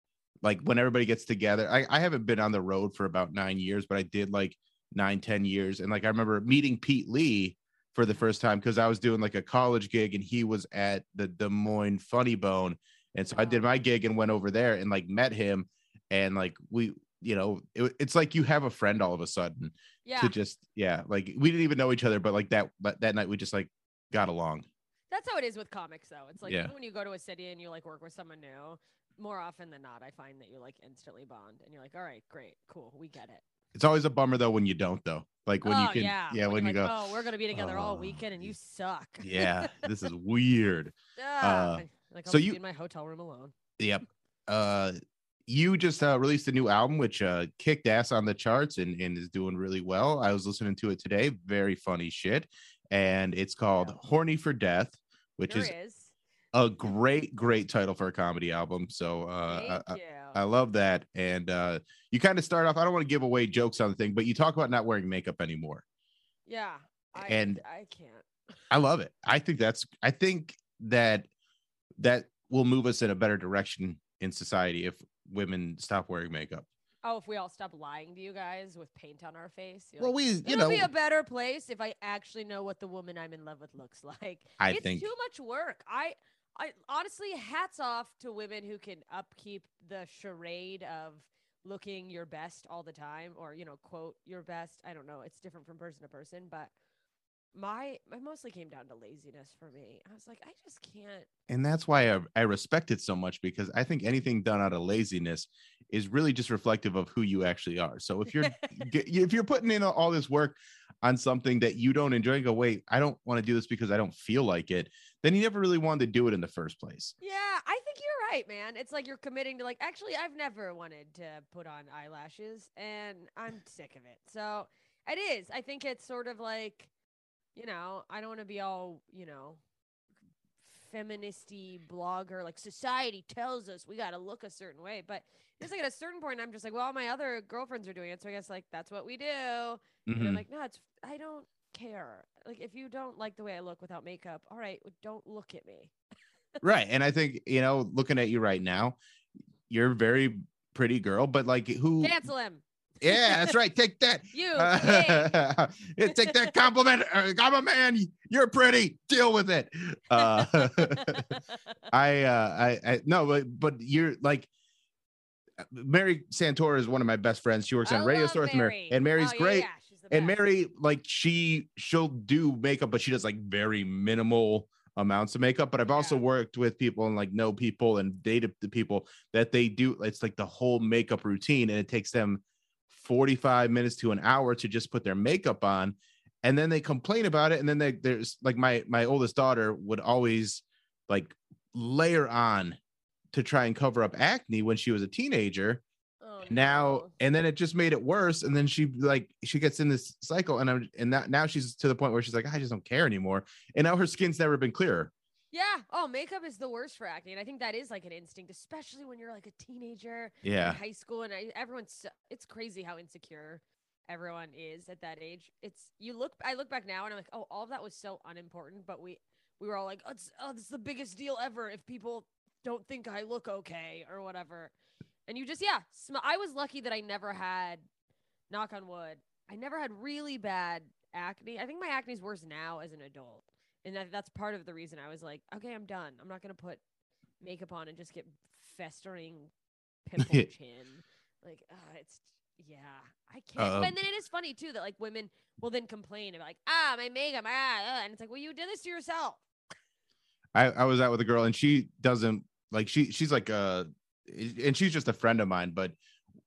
like when everybody gets together. I, I haven't been on the road for about nine years, but I did like nine, ten years. And like I remember meeting Pete Lee for the first time because I was doing like a college gig and he was at the Des Moines Funny Bone. And so I did my gig and went over there and like met him. and like we you know it, it's like you have a friend all of a sudden Yeah. to just yeah like we didn't even know each other but like that but that night we just like got along That's how it is with comics, though. It's like Yeah. when you go to a city and you like work with someone new, more often than not, I find that you like instantly bond, and you're like, all right, great, cool, we get it. it's always a bummer though when you don't though like when oh you can yeah, yeah when, you're you like, go oh, we're gonna be together all "Oh, weekend, and you suck. yeah this is weird uh, like I'll so you- be in my hotel room alone. Yep. Uh you just uh, released a new album which uh kicked ass on the charts and, and is doing really well. I was listening to it today. Very funny shit. And it's called Horny for Death, which is is. a great, great title for a comedy album. So uh I- I love that. And uh you kind of start off, I don't want to give away jokes on the thing, but you talk about not wearing makeup anymore. yeah, I, and- I can't. I love it. I think that's I think that that will move us in a better direction in society if women stop wearing makeup. Oh, if we all stop lying to you guys with paint on our face. Well, like, we, you It'll know, be a better place if I actually know what the woman I'm in love with looks like. I it's think- too much work. I, I honestly, hats off to women who can upkeep the charade of looking your best all the time, or you know, quote your best. I don't know. It's different from person to person, but my, it mostly came down to laziness for me. I was like, I just can't. and that's why I, I respect it so much because I think anything done out of laziness is really just reflective of who you actually are. So if you're if you're putting in all this work on something that you don't enjoy, and go wait, I don't want to do this because I don't feel like it. Then you never really wanted to do it in the first place. Yeah, I think you're right, man. It's like you're committing to like actually I've never wanted to put on eyelashes and I'm sick of it. So it is. I think it's sort of like, you know, I don't want to be all, you know, feministy blogger like society tells us we got to look a certain way, but it's like at a certain point I'm just like, well, all my other girlfriends are doing it, so I guess like that's what we do. And I'm mm-hmm. like, no, it's I don't care. Like if you don't like the way I look without makeup, all right, don't look at me. right. And I think, you know, looking at you right now, you're a very pretty girl, but like who Cancel him. Yeah, that's right. Take that. You, Uh, yeah, take that compliment. Uh, I'm a man. You're pretty. Deal with it. Uh, I, uh, I, I, no, but, but you're like, Mary Santora is one of my best friends. She works I on radio and Mary- and Mary's Oh, great. yeah, the and. Mary, like, she she'll do makeup, but she does like very minimal amounts of makeup. But I've also worked with people and like know people and dated the people that they do. It's like the whole makeup routine, and it takes them 45 minutes to an hour to just put their makeup on. And then they complain about it. And then they there's like my my oldest daughter would always like layer on to try and cover up acne when she was a teenager. Oh, now and then it just made it worse. And then she like she gets in this cycle and I'm and that, now she's to the point where she's like I just don't care anymore. And now her skin's never been clearer Yeah. Oh, makeup is the worst for acne, and I think that is like an instinct, especially when you're like a teenager. in Yeah. high school, and I, everyone's. So, it's crazy how insecure everyone is at that age. It's you look. I look back now, and I'm like, oh, all of that was so unimportant, but we we were all like, oh, it's, oh, this is the biggest deal ever if people don't think I look okay or whatever. And you just yeah, sm- I was lucky that I never had, knock on wood, I never had really bad acne. I think my acne's worse now as an adult. And that, that's part of the reason I was like, okay, I'm done. I'm not going to put makeup on and just get festering pimple chin. Like, uh, it's, yeah, I can't. Um, and then it is funny too that like women will then complain about like, ah, my makeup, ah, ah," and it's like, well, you did this to yourself. I, I was out with a girl and she doesn't like she she's like uh and she's just a friend of mine, but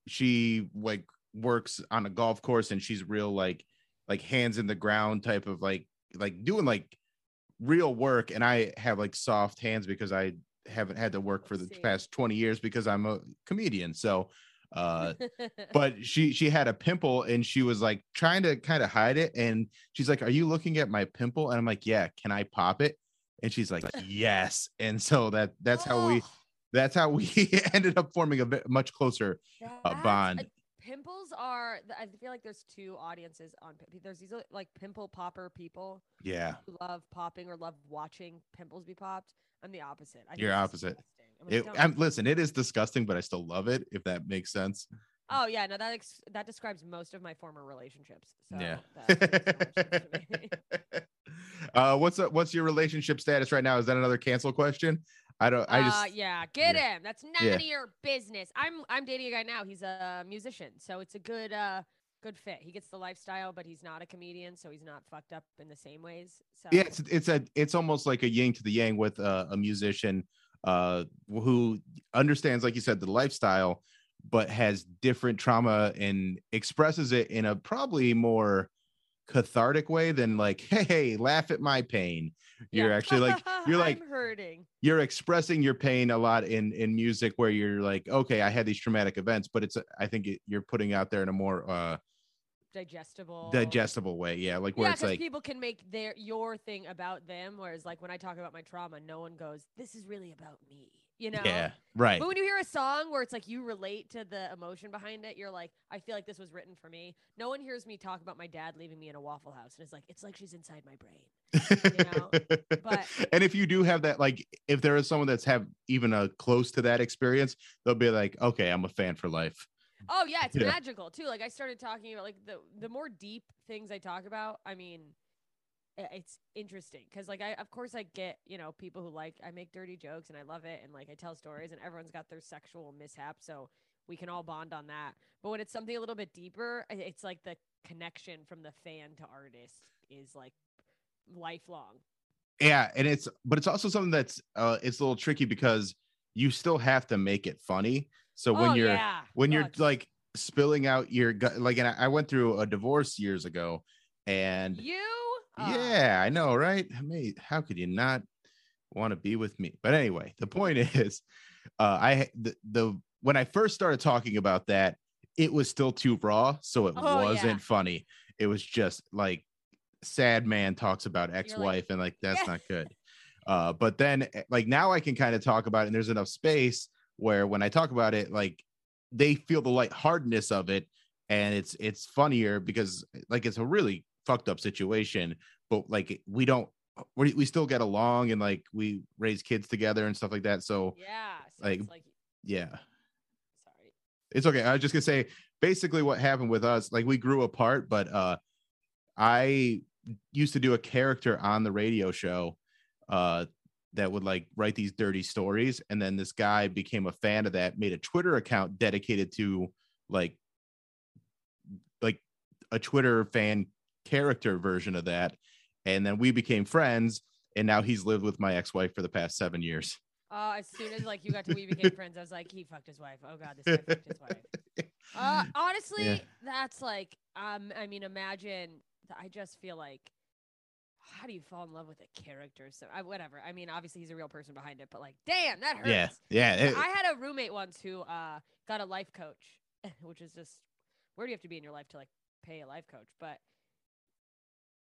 she like works on a golf course and she's real like like hands in the ground type of like like doing like real work and I have like soft hands because I haven't had to work for the past 20 years because I'm a comedian. So uh but she she had a pimple and she was like trying to kind of hide it and she's like are you looking at my pimple? And i'm like yeah can i pop it? And she's like yes. And so that that's how we that's how we ended up forming a bit much closer uh, bond pimples are. I feel like there's two audiences on. There's these uh, like pimple popper people yeah who love popping or love watching pimples be popped. I'm the opposite. I think you're opposite. It, I'm, listen it is disgusting but i still love it if that makes sense Oh yeah, no, that ex- that describes most of my former relationships. So yeah that makes so much sense to me. uh what's up what's your relationship status right now is that another cancel question I don't. I uh, yeah, get yeah. him. That's none Yeah. of your business. I'm I'm dating a guy now. He's a musician, so it's a good uh good fit. He gets the lifestyle, but he's not a comedian, so he's not fucked up in the same ways. So yeah, it's it's a it's almost like a yin to the yang with uh, a musician uh who understands, like you said, the lifestyle, but has different trauma and expresses it in a probably more cathartic way than like, hey, hey, laugh at my pain. You're Yeah. actually like you're like hurting. you're expressing your pain a lot in in music where you're like okay i had these traumatic events but it's i think it, you're putting out there in a more uh Digestible. digestible way yeah like where yeah, it's like people can make their your thing about them, whereas like when I talk about my trauma, no one goes, "This is really about me," you know? yeah right But when you hear a song where it's like you relate to the emotion behind it, you're like, I feel like this was written for me. No one hears me talk about my dad leaving me in a Waffle House, and it's like it's like she's inside my brain. You know? but and if you do have that like if there is someone that's have even a close to that experience they'll be like okay i'm a fan for life oh yeah, it's Yeah. magical too. Like I started talking about like the the more deep things I talk about. I mean, it's interesting because like I of course I get you know people who like I make dirty jokes and I love it and like I tell stories and everyone's got their sexual mishap so we can all bond on that. But when it's something a little bit deeper, it's like the connection from the fan to artist is like lifelong. yeah and it's but it's also something that's uh it's a little tricky because you still have to make it funny so when Oh, you're yeah. when you're like spilling out your gut like and I, I went through a divorce years ago and You? Uh, yeah i know right? Mate how could you not want to be with me? But anyway the point is uh i the, the when i first started talking about that it was still too raw so it Oh, wasn't yeah. funny. It was just like sad man talks about ex-wife and like that's Yeah. not good. Uh but then eh, like now i can kind of talk about it and there's enough space where when i talk about it like they feel the lightheartedness of it and it's it's funnier because like it's a really fucked up situation but like we don't we, we still get along and like we raise kids together and stuff like that so Yeah. So Like- like yeah sorry. it's okay i was just gonna say basically what happened with us like we grew apart but uh i used to do a character on the radio show uh that would like write these dirty stories and then this guy became a fan of that made a twitter account dedicated to like like a twitter fan character version of that and then we became friends and now he's lived with my ex-wife for the past seven years Uh, as soon as like you got to we became friends, I was like, he fucked his wife. Oh god, this guy fucked his wife. Uh, honestly, Yeah. that's like, um, I mean, imagine. I just feel like, how do you fall in love with a character? So, I, whatever. I mean, obviously he's a real person behind it, but like, damn, that hurts. yeah yeah it- I had a roommate once who uh got a life coach, which is just where do you have to be in your life to like pay a life coach? But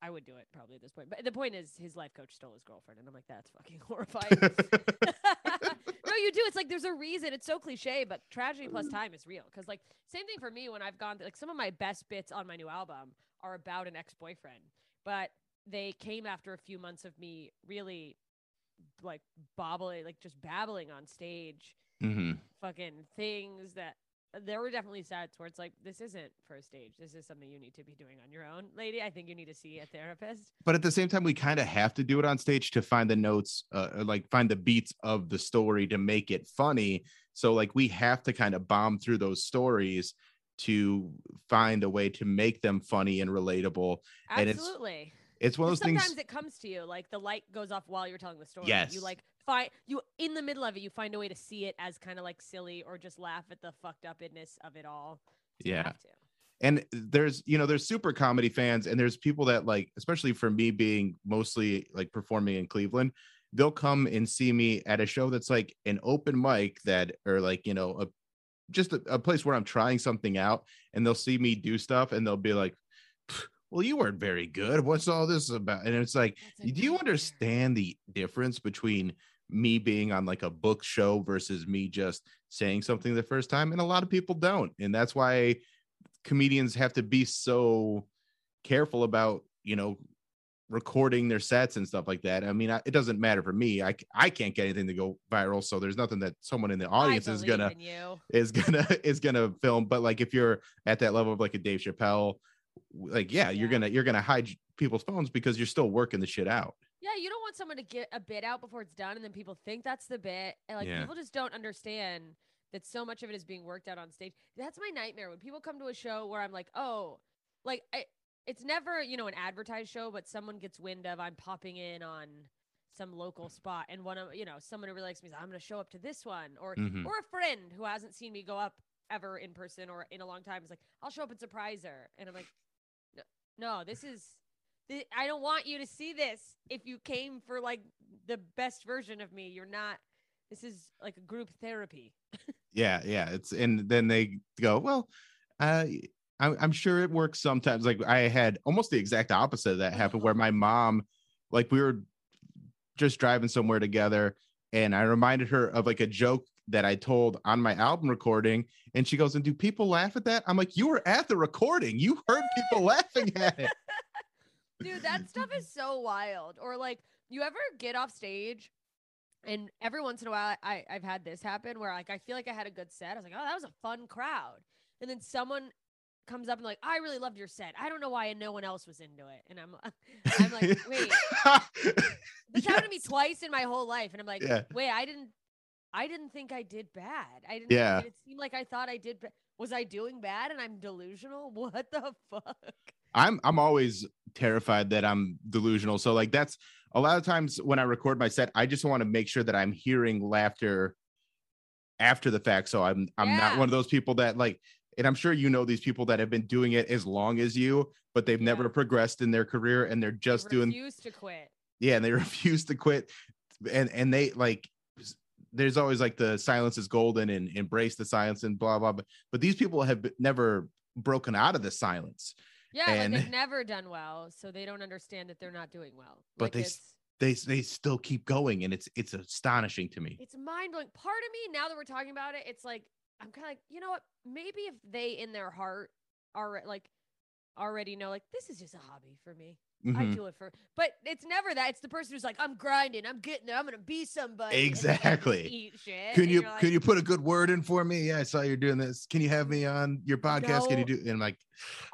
I would do it probably at this point. But the point is, his life coach stole his girlfriend, and I'm like, that's fucking horrifying. no, you do. It's like there's a reason. It's so cliche, but tragedy plus time is real. Because like same thing for me when I've gone like some of my best bits on my new album are about an ex boyfriend, but they came after a few months of me really like bobbling, like just babbling on stage, Mhm. fucking things that there were definitely sets where it's like this isn't first stage. This is something you need to be doing on your own, lady. I think you need to see a therapist. but at the same time we kind of have to do it on stage to find the notes uh, or, like find the beats of the story to make it funny so like we have to kind of bomb through those stories to find a way to make them funny and relatable and it's Absolutely. it's one of those sometimes things Sometimes it comes to you like the light goes off while you're telling the story. Yes. You like find you in the middle of it, you find a way to see it as kind of like silly or just laugh at the fucked upness of it all. You Yeah. and there's you know there's super comedy fans and there's people that like especially for me being mostly like performing in cleveland they'll come and see me at a show that's like an open mic that or like you know a just a, a place where i'm trying something out and they'll see me do stuff and they'll be like well you weren't very good what's all this about and it's like do you understand the difference between me being on like a book show versus me just saying something the first time and a lot of people don't and that's why comedians have to be so careful about you know recording their sets and stuff like that. I mean I, it doesn't matter for me. I i can't get anything to go viral so there's nothing that someone in the audience is gonna is gonna is gonna film but like if you're at that level of like a dave chappelle like yeah, you're gonna you're gonna hide people's phones because you're still working the shit out. Yeah, you don't want someone to get a bit out before it's done, and then people think that's the bit. And like Yeah. people just don't understand that so much of it is being worked out on stage. That's my nightmare when people come to a show where I'm like, oh, like I, it's never you know an advertised show, but someone gets wind of I'm popping in on some local spot, and one of you know someone who really likes me, says, I'm going to show up to this one, or Mhm. or a friend who hasn't seen me go up ever in person or in a long time is like, I'll show up and surprise her, and I'm like, no, no this is I don't want you to see this. If you came for like the best version of me, you're not. This is like a group therapy. Yeah, yeah. It's and then they go, well, uh, I'm, I'm sure it works sometimes. Like I had almost the exact opposite of that happen, where my mom, like we were just driving somewhere together, and I reminded her of like a joke that I told on my album recording, and she goes, "And do people laugh at that?" I'm like, "You were at the recording. You heard people laughing at it." Dude, that stuff is so wild. Or like, you ever get off stage and every once in a while I, I've had this happen where like I feel like I had a good set. I was like, oh, that was a fun crowd. And then someone comes up and like, I really loved your set. I don't know why and no one else was into it. And I'm I'm like, wait. This happened to me twice in my whole life. And I'm like, Yeah. wait, I didn't I didn't think I did bad. I didn't Yeah. it seemed like I thought I did ba- was I doing bad and I'm delusional? What the fuck? I'm I'm always terrified that I'm delusional. So like that's a lot of times when I record my set, I just want to make sure that I'm hearing laughter after the fact. So I'm I'm not one of those people that like and I'm sure you know these people that have been doing it as long as you, but they've never progressed in their career and they're just doing refuse to quit. yeah, and they refuse to quit. And and they like there's always like the silence is golden and embrace the silence and blah blah. But but these people have never broken out of the silence. Yeah, And- like they've never done well, so they don't understand that they're not doing well. but Like, they they they still keep going and it's it's astonishing to me it's mind blowing. Part of me, now that we're talking about it, it's like I'm kind of like, you know what? Maybe if they in their heart are like already know, like this is just a hobby for me. I Mhm. do it for, but it's never that. It's the person who's like, I'm grinding, I'm getting there, I'm gonna be somebody. and then they just Exactly. Eat shit. can you like, can you put a good word in for me yeah i saw you're doing this can you have me on your podcast can you No. do and i'm like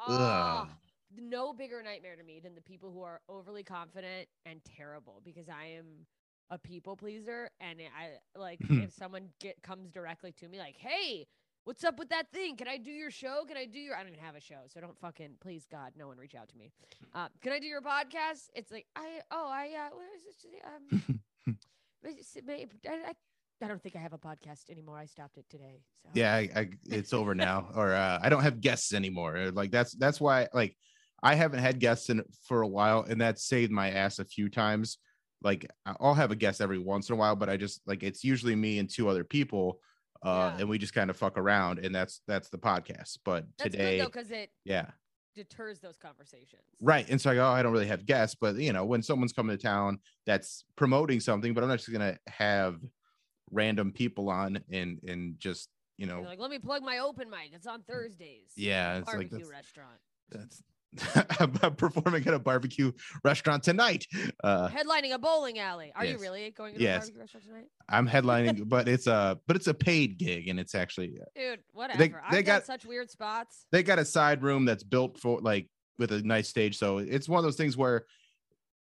ugh. no bigger nightmare to me than the people who are overly confident and terrible because I am a people pleaser and I like if someone get comes directly to me like, "Hey, what's up with that thing? Can I do your show? Can I do your I don't even have a show, so don't fucking please God, no one reach out to me. Uh, can I do your podcast? It's like, I oh, I uh what is this? Um I, I I don't think I have a podcast anymore. I stopped it today. So yeah I, I it's over now or uh, i don't have guests anymore like that's that's why like i haven't had guests in for a while and that saved my ass a few times like i'll have a guest every once in a while but i just like it's usually me and two other people uh Yeah. and we just kind of fuck around and that's that's the podcast but that's today because it yeah deters those conversations. Right. And so I go, oh, I don't really have guests, but you know, when someone's coming to town that's promoting something, but I'm not just gonna have random people on and and just you know You're like, let me plug my open mic. It's on Thursdays. Yeah, it's like barbecue that's- restaurant. that's performing at a barbecue restaurant tonight. Uh Headlining a bowling alley. Are you really going to Yes. a barbecue restaurant tonight? I'm headlining, but it's a but it's a paid gig and it's actually Dude, whatever. they I've got- such weird spots. they got a side room that's built for like with a nice stage. So it's one of those things where,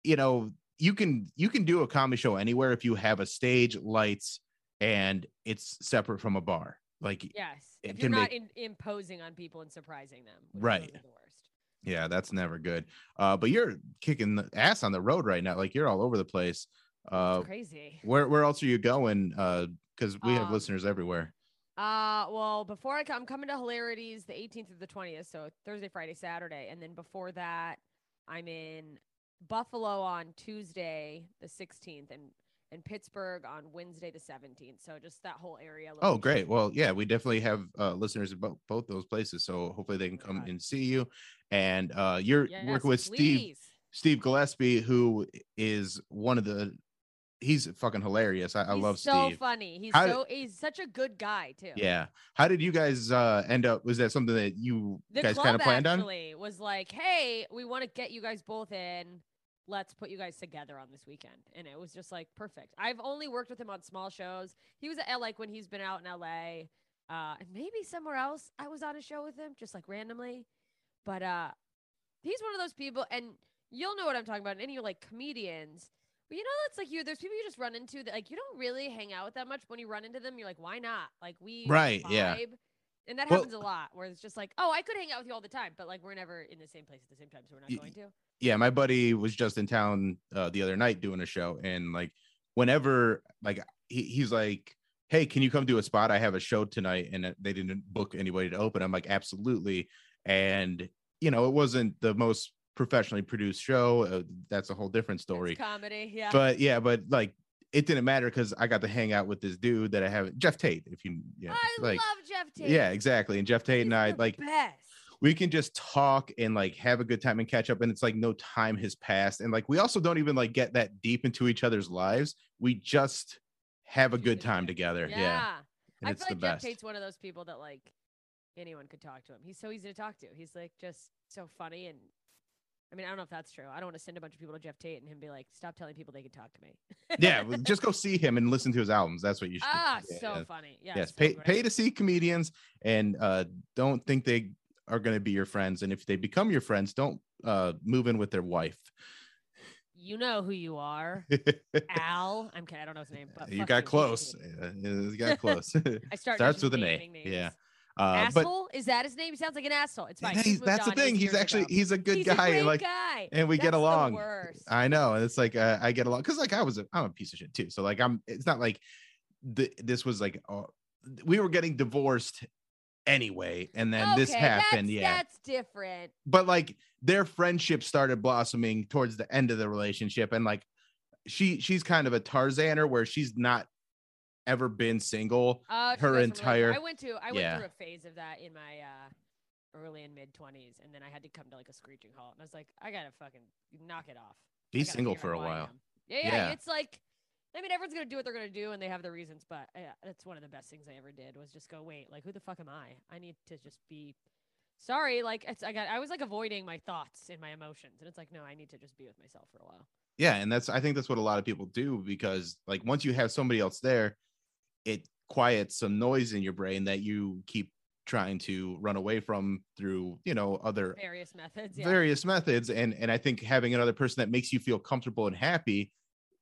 you know, you can you can do a comedy show anywhere if you have a stage, lights, and it's separate from a bar. Like Yes. If you're not make- in, imposing on people and surprising them. Right. the worst. Yeah, that's never good. Uh, but you're kicking the ass on the road right now. Like you're all over the place. Uh, crazy. where where else are you going? Uh, because we have Um, listeners everywhere. Uh, well, before I come, I'm coming to Hilarities the 18th of the 20th, so Thursday, Friday, Saturday, and then before that, I'm in Buffalo on Tuesday the 16th, and and Pittsburgh on Wednesday the 17th. So just that whole area. Oh, great. Well, yeah, we definitely have uh, listeners in both, those places. So hopefully they can come and see you. And uh, you're Yes, working with Steve please. Steve Gillespie, who is one of the he's fucking hilarious. I, I He's love so Steve. funny. He's How so he's such a good guy too. Yeah. How did you guys uh end up? Was that something that you The guys kind of planned on? was like, "Hey, we want to get you guys both in. Let's put you guys together on this weekend." And it was just like perfect. I've only worked with him on small shows. He was at like when he's been out in LA, uh, and maybe somewhere else. I was on a show with him, just like randomly. But uh, he's one of those people, and you'll know what I'm talking about. Any like comedians. But you know, that's like you. There's people you just run into that like you don't really hang out with that much. When you run into them, you're like, why not? Like we Right, yeah. And that Well- happens a lot, where it's just like, oh, I could hang out with you all the time, but like we're never in the same place at the same time, so we're not Y- going to. yeah, my buddy was just in town uh, the other night doing a show, and like whenever like he, he's like, "Hey, can you come do a spot? I have a show tonight," and uh, they didn't book anybody to open. I'm like, "Absolutely," and you know, it wasn't the most professionally produced show. Uh, that's a whole different story. It's comedy, yeah. But yeah, but like it didn't matter because I got to hang out with this dude that I have, Jeff Tate. If you, yeah, I like, love Jeff Tate. yeah, exactly. And Jeff Tate and I like Best. we can just talk and like have a good time and catch up and it's like no time has passed and like we also don't even like get that deep into each other's lives we just have a good time together yeah, Yeah. and I it's feel the like Jeff best Tate's one of those people that like anyone could talk to him. He's so easy to talk to. He's like just so funny and I mean, I don't know if that's true. I don't want to send a bunch of people to Jeff Tate and him be like, "Stop telling people they can talk to me." yeah well, just go see him and listen to his albums that's what you should. Ah, Yeah, so yeah. funny. Yeah, yes so pay, great. pay to see comedians and uh don't think they are going to be your friends and if they become your friends don't uh move in with their wife You know who you are, Al. I'm kidding. I don't know his name, but you got you. close Uh, you got close I start starts with an a names. yeah uh but asshole is that his name? He sounds like an asshole. It's fine. That's the on. It was thing. He's actually ago. he's a good He's a guy. great like guy. and we get That's the along. I know. And it's like uh, I get along because like I was a I'm a piece of shit too. So like I'm it's not like the, this was like uh, we were getting divorced anyway, and then this happened. That's, yeah. that's different. But like their friendship started blossoming towards the end of the relationship, and like she she's kind of a Tarzaner where she's not ever been single Uh, her entire I went to I went yeah. through a phase of that in my uh early and mid twenties, and then I had to come to like a screeching halt, and I was like, I gotta fucking knock it off. be single for a while. Yeah, yeah, Yeah. It's like, I mean, everyone's gonna do what they're gonna do, and they have their reasons. But uh, that's one of the best things I ever did was just go, wait, like who the fuck am I? I need to just be. Sorry, like it's, I got I was like avoiding my thoughts and my emotions, and it's like no, I need to just be with myself for a while. Yeah, and that's I think that's what a lot of people do because like once you have somebody else there, it quiets some noise in your brain that you keep trying to run away from through, you know, other Various methods. Yeah. various methods and and I think having another person that makes you feel comfortable and happy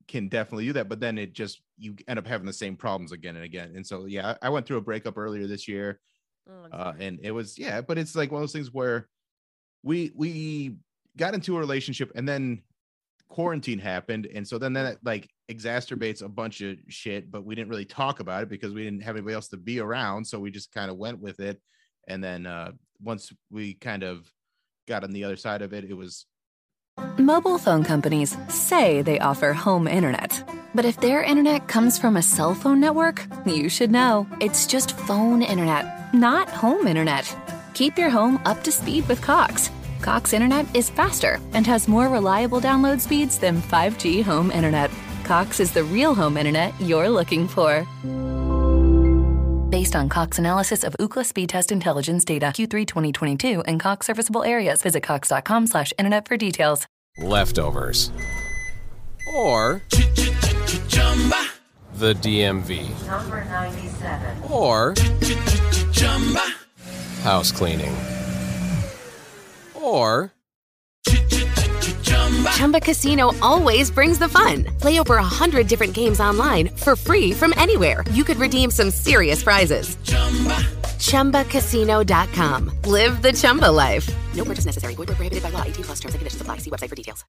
can definitely do that, but then it just you end up having the same problems again and again. And so yeah, I went through a breakup earlier this year Oh, uh, and it was yeah but it's like one of those things where we we got into a relationship and then quarantine happened and so then that like exacerbates a bunch of shit but we didn't really talk about it because we didn't have anybody else to be around so we just kind of went with it and then uh once we kind of got on the other side of it it was Mobile phone companies say they offer home internet. But if their internet comes from a cell phone network, you should know. It's just phone internet, not home internet. Keep your home up to speed with Cox. Cox internet is faster and has more reliable download speeds than 5G home internet. Cox is the real home internet you're looking for. Based on Cox analysis of Ookla speed test intelligence data Q3 2022 and Cox serviceable areas, visit cox.com slash internet for details. Leftovers. Or the DMV. Number 97. Or house cleaning. Or Chumba Casino always brings the fun. Play over a hundred different games online for free from anywhere. You could redeem some serious prizes. ChumbaCasino.com. Live the Chumba life. No purchase necessary. Void where prohibited by law. 18 plus terms and conditions apply. See website for details.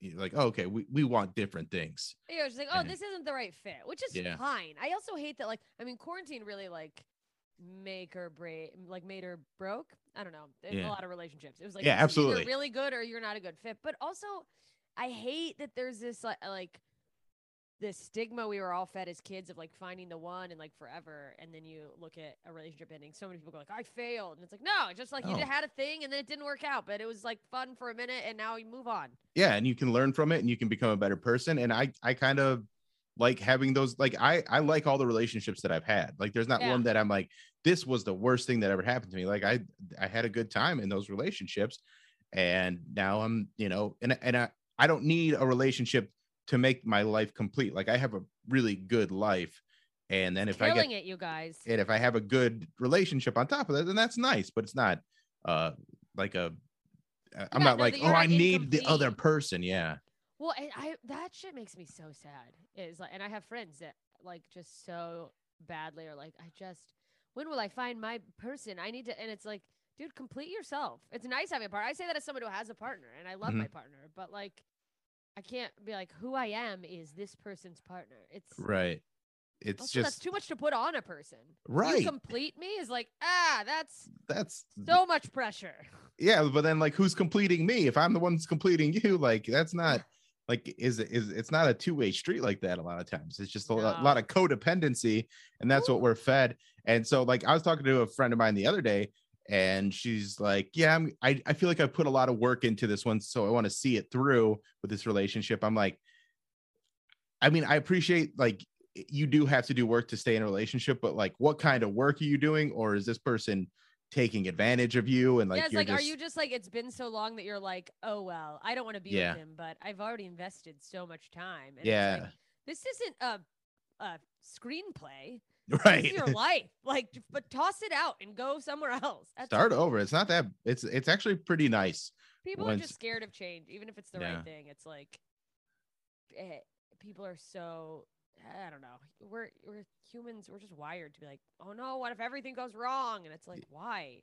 you're like oh, okay we, we want different things Yeah, it's like, oh, And- this isn't the right fit, which is Yeah. fine. I also hate that, like, I mean, quarantine really like make or break, like made or broke. I don't know. Yeah. a lot of relationships, it was like, Yeah, absolutely. really good or you're not a good fit. But also, I hate that there's this like, uh, like this stigma we were all fed as kids of like finding the one and like forever, and then you look at a relationship ending. So many people go like, I failed, and it's like, no, just like you oh. had a thing and then it didn't work out, but it was like fun for a minute, and now you move on. yeah and you can learn from it and you can become a better person and i i kind of like having those like i i like all the relationships that i've had like there's not Yeah. one that i'm like this was the worst thing that ever happened to me like i i had a good time in those relationships and now i'm you know and and i i don't need a relationship to make my life complete like i have a really good life and then if i get it, you guys. and if I have a good relationship on top of that, then that's nice. But it's not uh like a I'm Yeah, not no, like, oh, I need the other person. Yeah. Well, and I that shit makes me so sad. Is like, and I have friends that like just so badly are like, I just when will I find my person? I need to, and it's like, dude, complete yourself. It's nice having a partner. I say that as someone who has a partner, and I love Mhm. my partner, but like, I can't be like, who I am is this person's partner. It's Right. It's also, that's just too much to put on a person. Right. You complete me is like, ah, that's that's so much pressure. yeah, but then like who's completing me? If I'm the one that's completing you, like that's not like is is it's not a two-way street like that a lot of times. It's just a lot, lot of codependency, and that's what we're fed. And so like I was talking to a friend of mine the other day, and she's like, Yeah, I'm I, I feel like I put a lot of work into this one, so I want to see it through with this relationship. I'm like, I mean, I appreciate like you do have to do work to stay in a relationship, but like what kind of work are you doing? Or is this person taking advantage of you? And like yeah, like, just are you just like it's been so long that you're like, oh well, I don't want to be Yeah. with him, but I've already invested so much time. And Yeah. like, this isn't a a screenplay. Right. This is your life. Like, but toss it out and go somewhere else. That's start it. over. It's not that it's it's actually pretty nice. People are just scared of change, even if it's the Yeah. right thing. It's like eh, people are so I don't know. We're we're humans. We're just wired to be like, oh no, what if everything goes wrong? And it's like, why?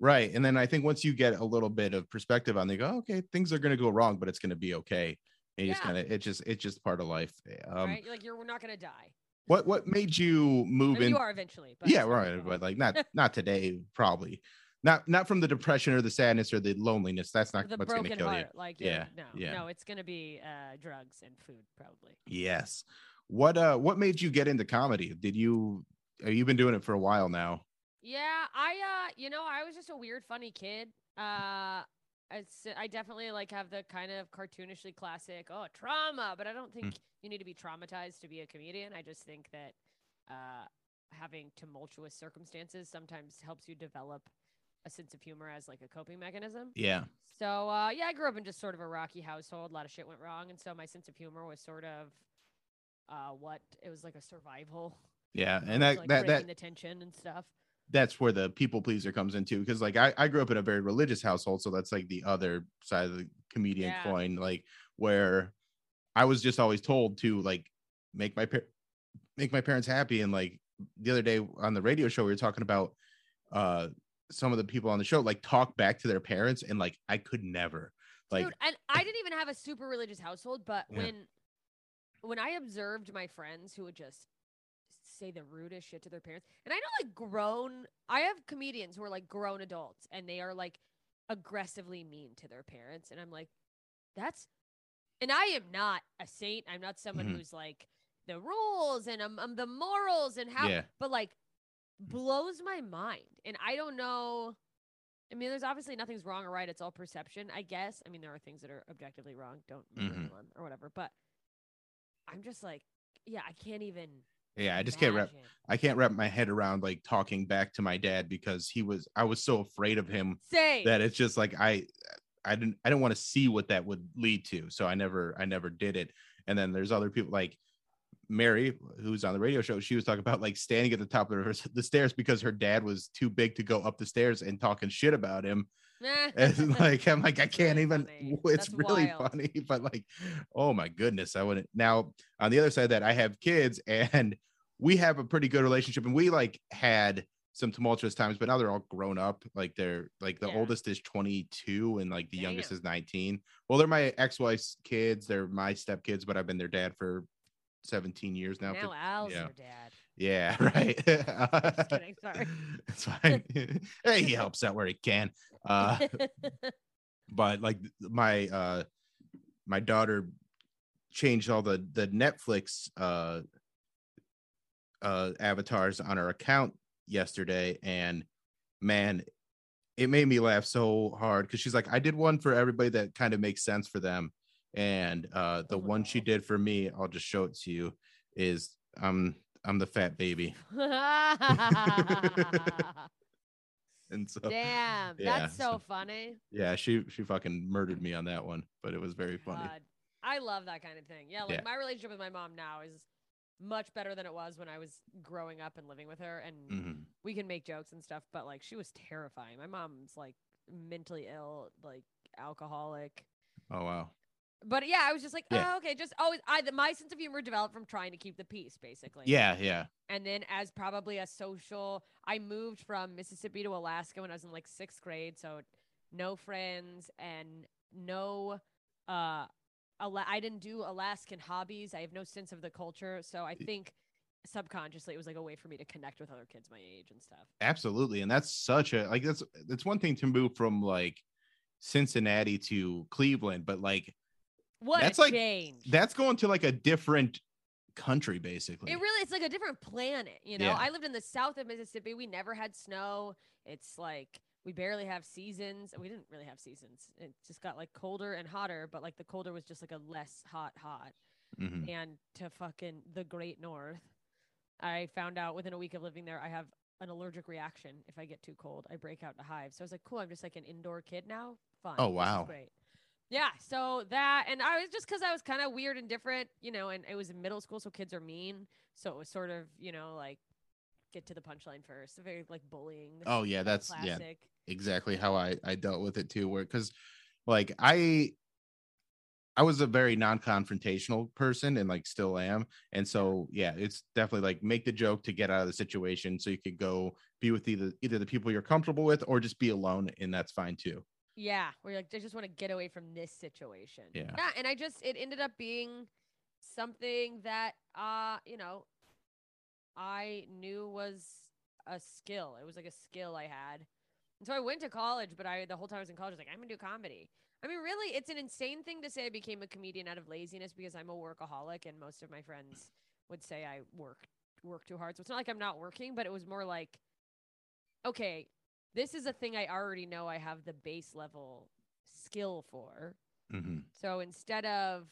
Right. And then I think once you get a little bit of perspective on, they go, okay, things are going to go wrong, but it's going to be okay. And you just kind of, it just, it's just part of life. Um, right? You're like, you're we're not gonna die. What, what made you move I mean, in? you are eventually, but yeah, right. But like not, not today, probably not, not from the depression or the sadness or the loneliness. That's not the what's going to broken kill heart. you. Like, yeah. yeah, no, yeah. no, it's gonna be uh, drugs and food probably. Yes. What, uh, what made you get into comedy? Did you, uh, you've been doing it for a while now? Yeah, I uh, you know, I was just a weird, funny kid. Uh, it's I definitely like have the kind of cartoonishly classic, oh, trauma, but I don't think you need to be traumatized to be a comedian. I just think that uh, having tumultuous circumstances sometimes helps you develop a sense of humor as like a coping mechanism. Yeah. So uh, yeah, I grew up in just sort of a rocky household. A lot of shit went wrong, and so my sense of humor was sort of uh, what it was like a survival. Yeah. And that, like that, that, the tension and stuff. that's where the people pleaser comes into because like I, I grew up in a very religious household so that's like the other side of the comedian Yeah. coin like where i was just always told to like make my par- make my parents happy and like the other day on the radio show we were talking about uh some of the people on the show like talk back to their parents and like i could never like Dude, and I didn't even have a super religious household, but Yeah. when when I observed my friends who would just say the rudest shit to their parents, and I know like grown, I have comedians who are like grown adults, and they are like aggressively mean to their parents, and I'm like, that's, and I am not a saint. I'm not someone Mhm. who's like the rules and um, um the morals and how, Yeah. but like blows my mind, and I don't know. I mean, there's obviously nothing's wrong or right. It's all perception, I guess. I mean, there are things that are objectively wrong. Don't Mhm. or whatever. But I'm just like, yeah, I can't even. yeah i just can't wrap i can't wrap my head around like talking back to my dad because he was i was so afraid of him Same. that it's just like i i didn't i didn't want to see what that would lead to so i never i never did it and then there's other people like mary who's on the radio show she was talking about like standing at the top of the stairs because her dad was too big to go up the stairs and talking shit about him and like i'm like i can't even it's That's really wild. funny but like oh my goodness i wouldn't now on the other side of that i have kids and we have a pretty good relationship and we like had some tumultuous times but now they're all grown up like they're like the Yeah. oldest is 22 and like the youngest is 19 well they're my ex-wife's kids they're my stepkids but i've been their dad for 17 years now now Al's yeah. your dad. yeah right Just kidding. Sorry. it's fine hey he helps out where he can uh but like my uh my daughter changed all the the netflix uh uh avatars on her account yesterday and man it made me laugh so hard because she's like i did one for everybody that kind of makes sense for them. And uh the one she did for me i'll just show it to you is i'm i'm the fat baby and so Damn, yeah, that's so funny. yeah she she fucking murdered me on that one but it was very funny God, I love that kind of thing. Yeah, like Yeah. my relationship with my mom now is much better than it was when I was growing up and living with her. And Mhm. we can make jokes and stuff, but like she was terrifying. My mom's like mentally ill, like alcoholic. Oh wow. But yeah, I was just like, Yeah. oh, okay, just always. I the, my sense of humor developed from trying to keep the peace, basically. Yeah, yeah. And then, as probably a social, I moved from Mississippi to Alaska when I was in like sixth grade. So, no friends and no, uh, Ala- I didn't do Alaskan hobbies. I have no sense of the culture. So, I think subconsciously it was like a way for me to connect with other kids my age and stuff. Absolutely. And that's such a like that's that's one thing to move from like Cincinnati to Cleveland, but like What that's like change. that's going to like a different country basically. It really it's like a different planet, you know. Yeah. I lived in the south of Mississippi. We never had snow. It's like we barely have seasons. We didn't really have seasons. It just got like colder and hotter, but like the colder was just like a less hot hot. Mhm. And to fucking the great north, I found out within a week of living there I have an allergic reaction if I get too cold. I break out into hives. So I was like, cool, I'm just like an indoor kid now. Fun. Oh, wow. great. Yeah, so that and I was just because I was kind of weird and different, you know, and it was in middle school, so kids are mean. So it was sort of, you know, like get to the punchline first. Very like bullying. Oh yeah, that's yeah, exactly how I I dealt with it too. Where because like I I was a very non-confrontational person and like still am, and so yeah, it's definitely like make the joke to get out of the situation so you could go be with either either the people you're comfortable with or just be alone, and that's fine too. Yeah, where you're like, I just want to get away from this situation. Yeah. Yeah, and I just it ended up being something that uh, you know, I knew was a skill. It was like a skill I had. And so I went to college, but I the whole time I was in college, I was like, I'm gonna do comedy. I mean, really, it's an insane thing to say I became a comedian out of laziness because I'm a workaholic and most of my friends would say I work work too hard. So it's not like I'm not working, but it was more like, okay, this is a thing I already know I have the base level skill for. Mhm. So instead of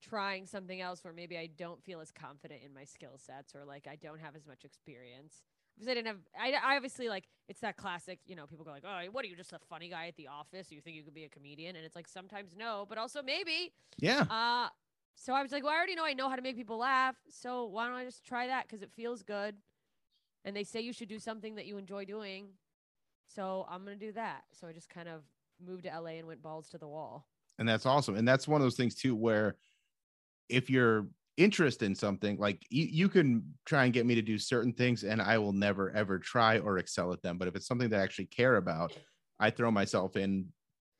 trying something else where maybe I don't feel as confident in my skill sets or like I don't have as much experience. Because I didn't have, I, I obviously like, it's that classic, you know, people go like, oh, what are you, just a funny guy at the office? You think you could be a comedian? And it's like, sometimes no, but also maybe. Yeah. Uh, so I was like, well, I already know I know how to make people laugh. So why don't I just try that? Because it feels good. And they say you should do something that you enjoy doing. So I'm going to do that. So I just kind of moved to LA and went balls to the wall. and that's awesome and that's one of those things too where if you're interested in something like you, you can try and get me to do certain things and i will never ever try or excel at them but if it's something that i actually care about i throw myself in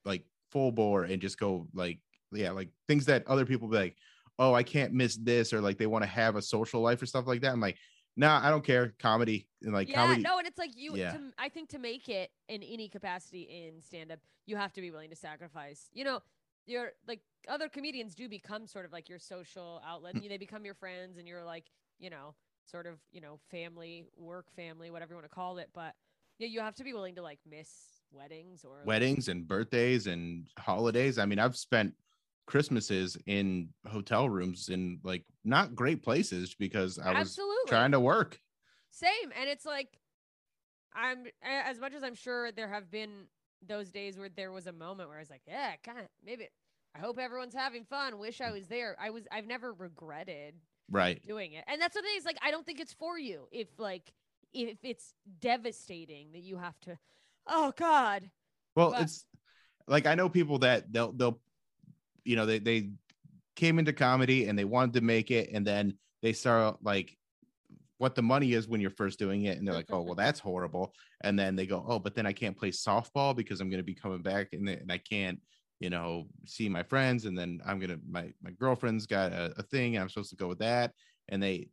like full bore and just go like yeah like things that other people be like oh i can't miss this or like they want to have a social life or stuff like that i'm like nah i don't care comedy and like yeah, comedy no, and it's like you. Yeah. To, I think to make it in any capacity in stand up, you have to be willing to sacrifice. You know, you're like other comedians do become sort of like your social outlet. Mm. they become your friends, and you're like, you know, sort of, you know, family, work, family, whatever you want to call it. But yeah, you have to be willing to like miss weddings or like, weddings and birthdays and holidays. I mean, I've spent Christmases in hotel rooms in like not great places because I was Absolutely. trying to work. Same, and it's like I'm as much as I'm sure there have been those days where there was a moment where I was like, yeah, kind of maybe I hope everyone's having fun. Wish I was there. I was I've never regretted Right. doing it. And that's the thing is like I don't think it's for you if like if it's devastating that you have to oh god. Well, But- it's like I know people that they'll they'll you know they they came into comedy and they wanted to make it. And then they start like what the money is when you're first doing it. And they're like oh well that's horrible. And then they go oh but then I can't play softball because I'm going to be coming back and, and I can't you know see my friends. And then I'm going to my my girlfriend's got a, a thing. I'm supposed to go with that. And they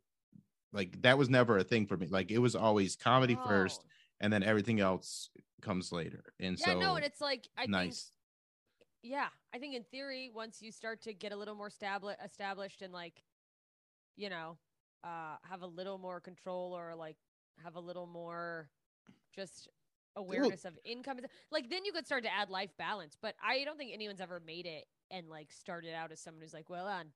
like that was never a thing for me. Like it was always comedy oh. first and then everything else comes later. And Yeah, so no, and it's like I think nice. Yeah i think in theory once you start to get a little more stabli- established and like you know uh have a little more control or like have a little more just awareness of income like then you could start to add life balance. But i don't think anyone's ever made it and like started out as someone who's like well on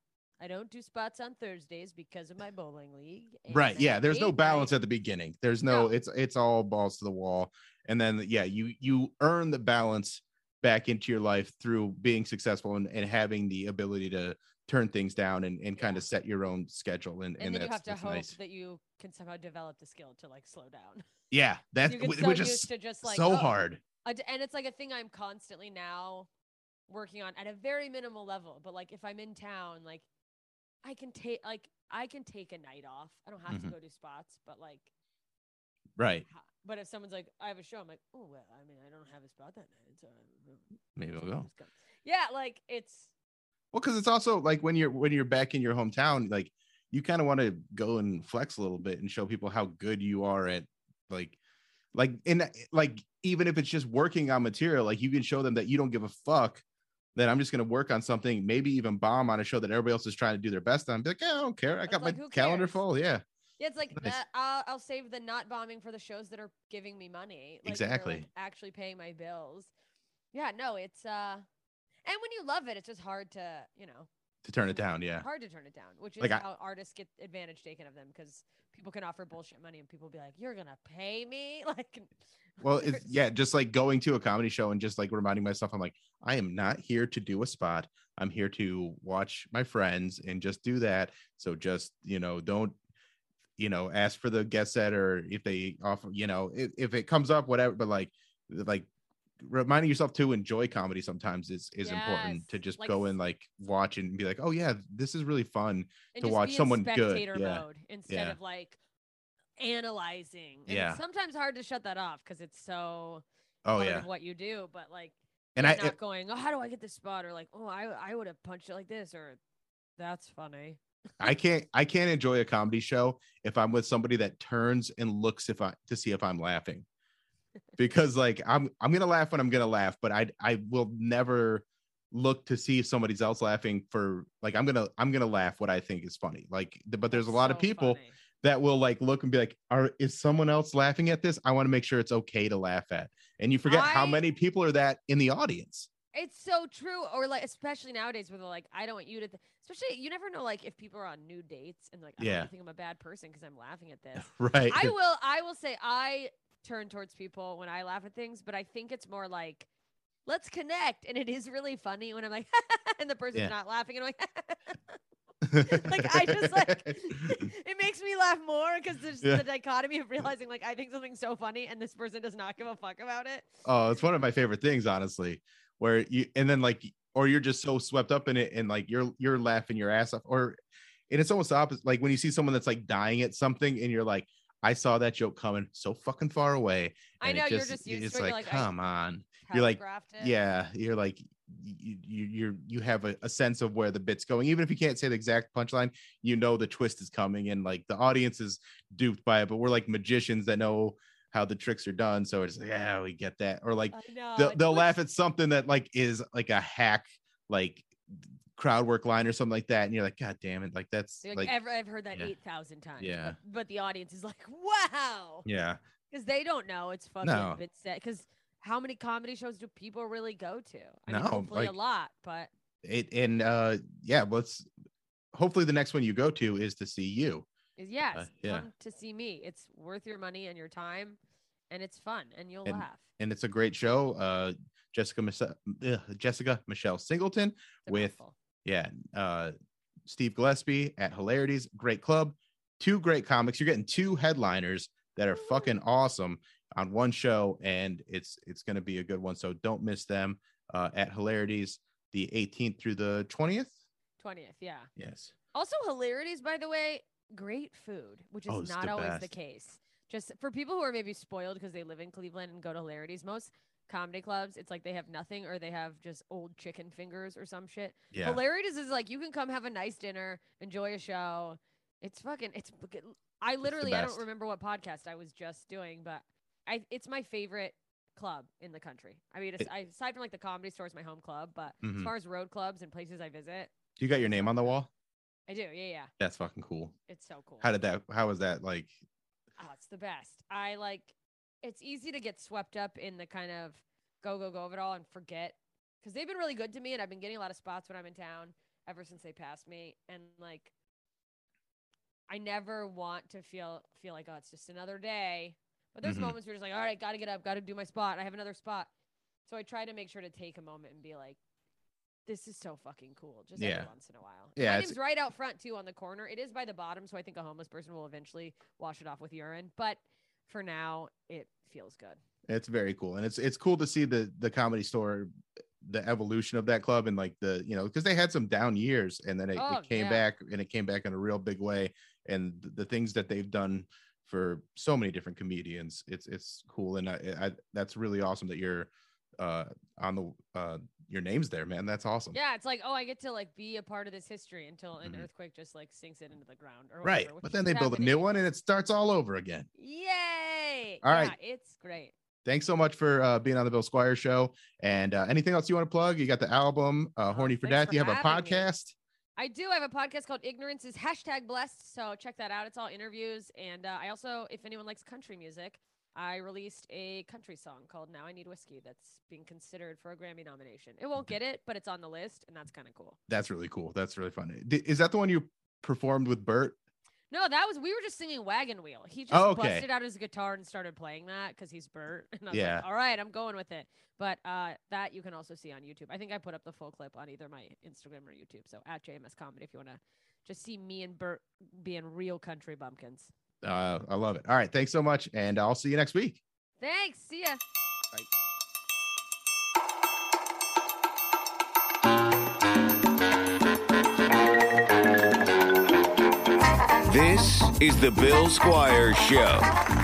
i don't do spots on thursdays because of my bowling league. Right. yeah there's no balance night." at the beginning. There's no, it's it's all balls to the wall. And then yeah you you earn the balance back into your life through being successful and, and having the ability to turn things down and, and kind of set your own schedule and, and, and, you that's, have to hope nice that you can somehow develop the skill to like slow down yeah that's get so which is to just like so oh, hard and it's like a thing I'm constantly now working on at a very minimal level. But like if I'm in town, like I can take like I can take a night off. I don't have Mhm. to go to spots, but like Right. But if someone's like I have a show, I'm like, oh well, I mean I don't have a spot that night, so Maybe we'll go. Yeah, like it's Well, because it's also like when you're when you're back in your hometown, like you kind of want to go and flex a little bit and show people how good you are at like like in like even if it's just working on material, like you can show them that you don't give a fuck. That I'm just gonna work on something, maybe even bomb on a show that everybody else is trying to do their best on. Be like, yeah, I don't care. I got like, my calendar full. Yeah, Yeah, it's like Nice. I'll, I'll save the not bombing for the shows that are giving me money. Like, are, like, Exactly. actually paying my bills. Yeah, no, it's uh, and when you love it, it's just hard to you know to turn it down. Yeah, hard to turn it down, which is Like I- how artists get advantage taken of them because people can offer bullshit money and people be like, "You're gonna pay me?" Like, well it's yeah just like going to a comedy show and just like reminding myself i'm like i am not here to do a spot i'm here to watch my friends and just do that so just you know don't you know ask for the guest set or if they offer you know if, if it comes up whatever but like like reminding yourself to enjoy comedy sometimes is is important to just like go and like watch and be like oh yeah this is really fun to watch someone good yeah instead Yeah. of like analyzing. And Yeah. it's sometimes hard to shut that off because it's so oh part yeah of what you do, but like and i not going, oh, how do I get this spot? Or like, oh, I I would have punched it like this, or that's funny. I can't I can't enjoy a comedy show if I'm with somebody that turns and looks if I to see if I'm laughing. Because like I'm I'm gonna laugh when I'm gonna laugh, but I I will never look to see if somebody's else laughing for like I'm gonna I'm gonna laugh what I think is funny. Like but there's a lot of people funny. that will like look and be like, are is someone else laughing at this? I want to make sure it's okay to laugh at. And you forget how many people are that in the audience. It's so true. Or like, especially nowadays where they're like, I don't want you to, th- especially you never know like if people are on new dates and like, I Yeah. don't think I'm a bad person because I'm laughing at this. Right. I will I will say I turn towards people when I laugh at things, but I think it's more like let's connect. And it is really funny when I'm like and the person's Yeah. not laughing and I'm like like I just like it makes me laugh more because there's Yeah. the dichotomy of realizing like I think something's so funny and this person does not give a fuck about it. Oh, it's one of my favorite things, honestly. Where you and then like, or you're just so swept up in it, and like you're you're laughing your ass off, or and it's almost the opposite. Like when you see someone that's like dying at something, and you're like, I saw that joke coming so fucking far away. I know, you're just used it's to it, like, like, come on. You're like, yeah, you're like, you you you're you have a, a sense of where the bit's going, even if you can't say the exact punchline. You know the twist is coming, and like the audience is duped by it, but we're like magicians that know how the tricks are done. So it's like, yeah, we get that, or like they'll, they'll laugh at something that like is like a hack like crowd work line or something like that and you're like god damn it like that's Like, like ever, I've heard that yeah. 8,000 times. Yeah. But, the audience is like, wow. yeah Because they don't know it's fucking No. bit set. Because how many comedy shows do people really go to? I mean, No, hopefully a lot, but it and uh yeah let's hopefully the next one you go to is to see you is yes, Uh, yeah. come to see me. It's worth your money and your time, and it's fun, and you'll And- laugh. and it's a great show uh jessica ugh, jessica michelle singleton It's with yeah uh steve gillespie at hilarities great club two great comics you're getting two headliners that are fucking awesome on one show and it's it's going to be a good one so don't miss them uh at hilarities the 18th through the 20th 20th, yeah. yes Also, hilarities, by the way, great food, which is Oh, not the always the case. Just for people who are maybe spoiled because they live in Cleveland and go to hilarities, most comedy clubs, it's like they have nothing or they have just old chicken fingers or some shit. yeah Hilarities is like you can come have a nice dinner, enjoy a show. It's fucking. It's. I literally. I don't remember what podcast I was just doing, but I. It's my favorite club in the country. I mean, it's, It- aside from like the comedy store, is my home club. But as Mhm. far as road clubs and places I visit, you got your name on the wall I do. Yeah, yeah. that's fucking cool It's so cool. how did that how was that like Oh, it's the best. I like. It's easy to get swept up in the kind of go go go of it all and forget because they've been really good to me, and I've been getting a lot of spots when I'm in town ever since they passed me, and like. I never want to feel feel like oh it's just another day, but there's Mhm. moments where you're just like all right, got to get up, got to do my spot. I have another spot, so I try to make sure to take a moment and be like, this is so fucking cool, just Yeah. every once in a while. Yeah, it's- right out front too on the corner. It is by the bottom, so I think a homeless person will eventually wash it off with urine. But for now, it feels good. It's very cool, and it's it's cool to see the the comedy store, the evolution of that club, and like the you know because they had some down years, and then it, Oh, it came yeah. back, and it came back in a real big way, and the, the things that they've done for so many different comedians, it's it's cool, and I, I that's really awesome that you're uh on the uh your name's there, man. That's awesome. Yeah, it's like, oh, I get to like be a part of this history until an Mhm. earthquake just like sinks it into the ground. Or Right, but then they build a new one, and it starts all over again. Yay! All yeah, right. it's great. Thanks so much for uh, being on the Bill Squire show. And uh, anything else you want to plug? You got the album, uh, Horny for Oh, thanks Death. for You have a having me. podcast. I do I have a podcast called Ignorance is hashtag blessed. So check that out. It's all interviews. And uh, I also, if anyone likes country music, I released a country song called Now I Need Whiskey that's being considered for a Grammy nomination. It won't get it, but it's on the list, and that's kind of cool. That's really cool. That's really fun. D- Is that the one you performed with Bert? No, that was we were just singing Wagon Wheel. He just Oh, okay. busted out his guitar and started playing that because he's Bert. And I was Yeah. like, all right, I'm going with it. But uh, that you can also see on YouTube. I think I put up the full clip on either my Instagram or YouTube. So at JMS Comedy if you want to just see me and Bert being real country bumpkins. Uh, I love it. All right. Thanks so much. And I'll see you next week. Thanks. See ya. This is the Bill Squire Show.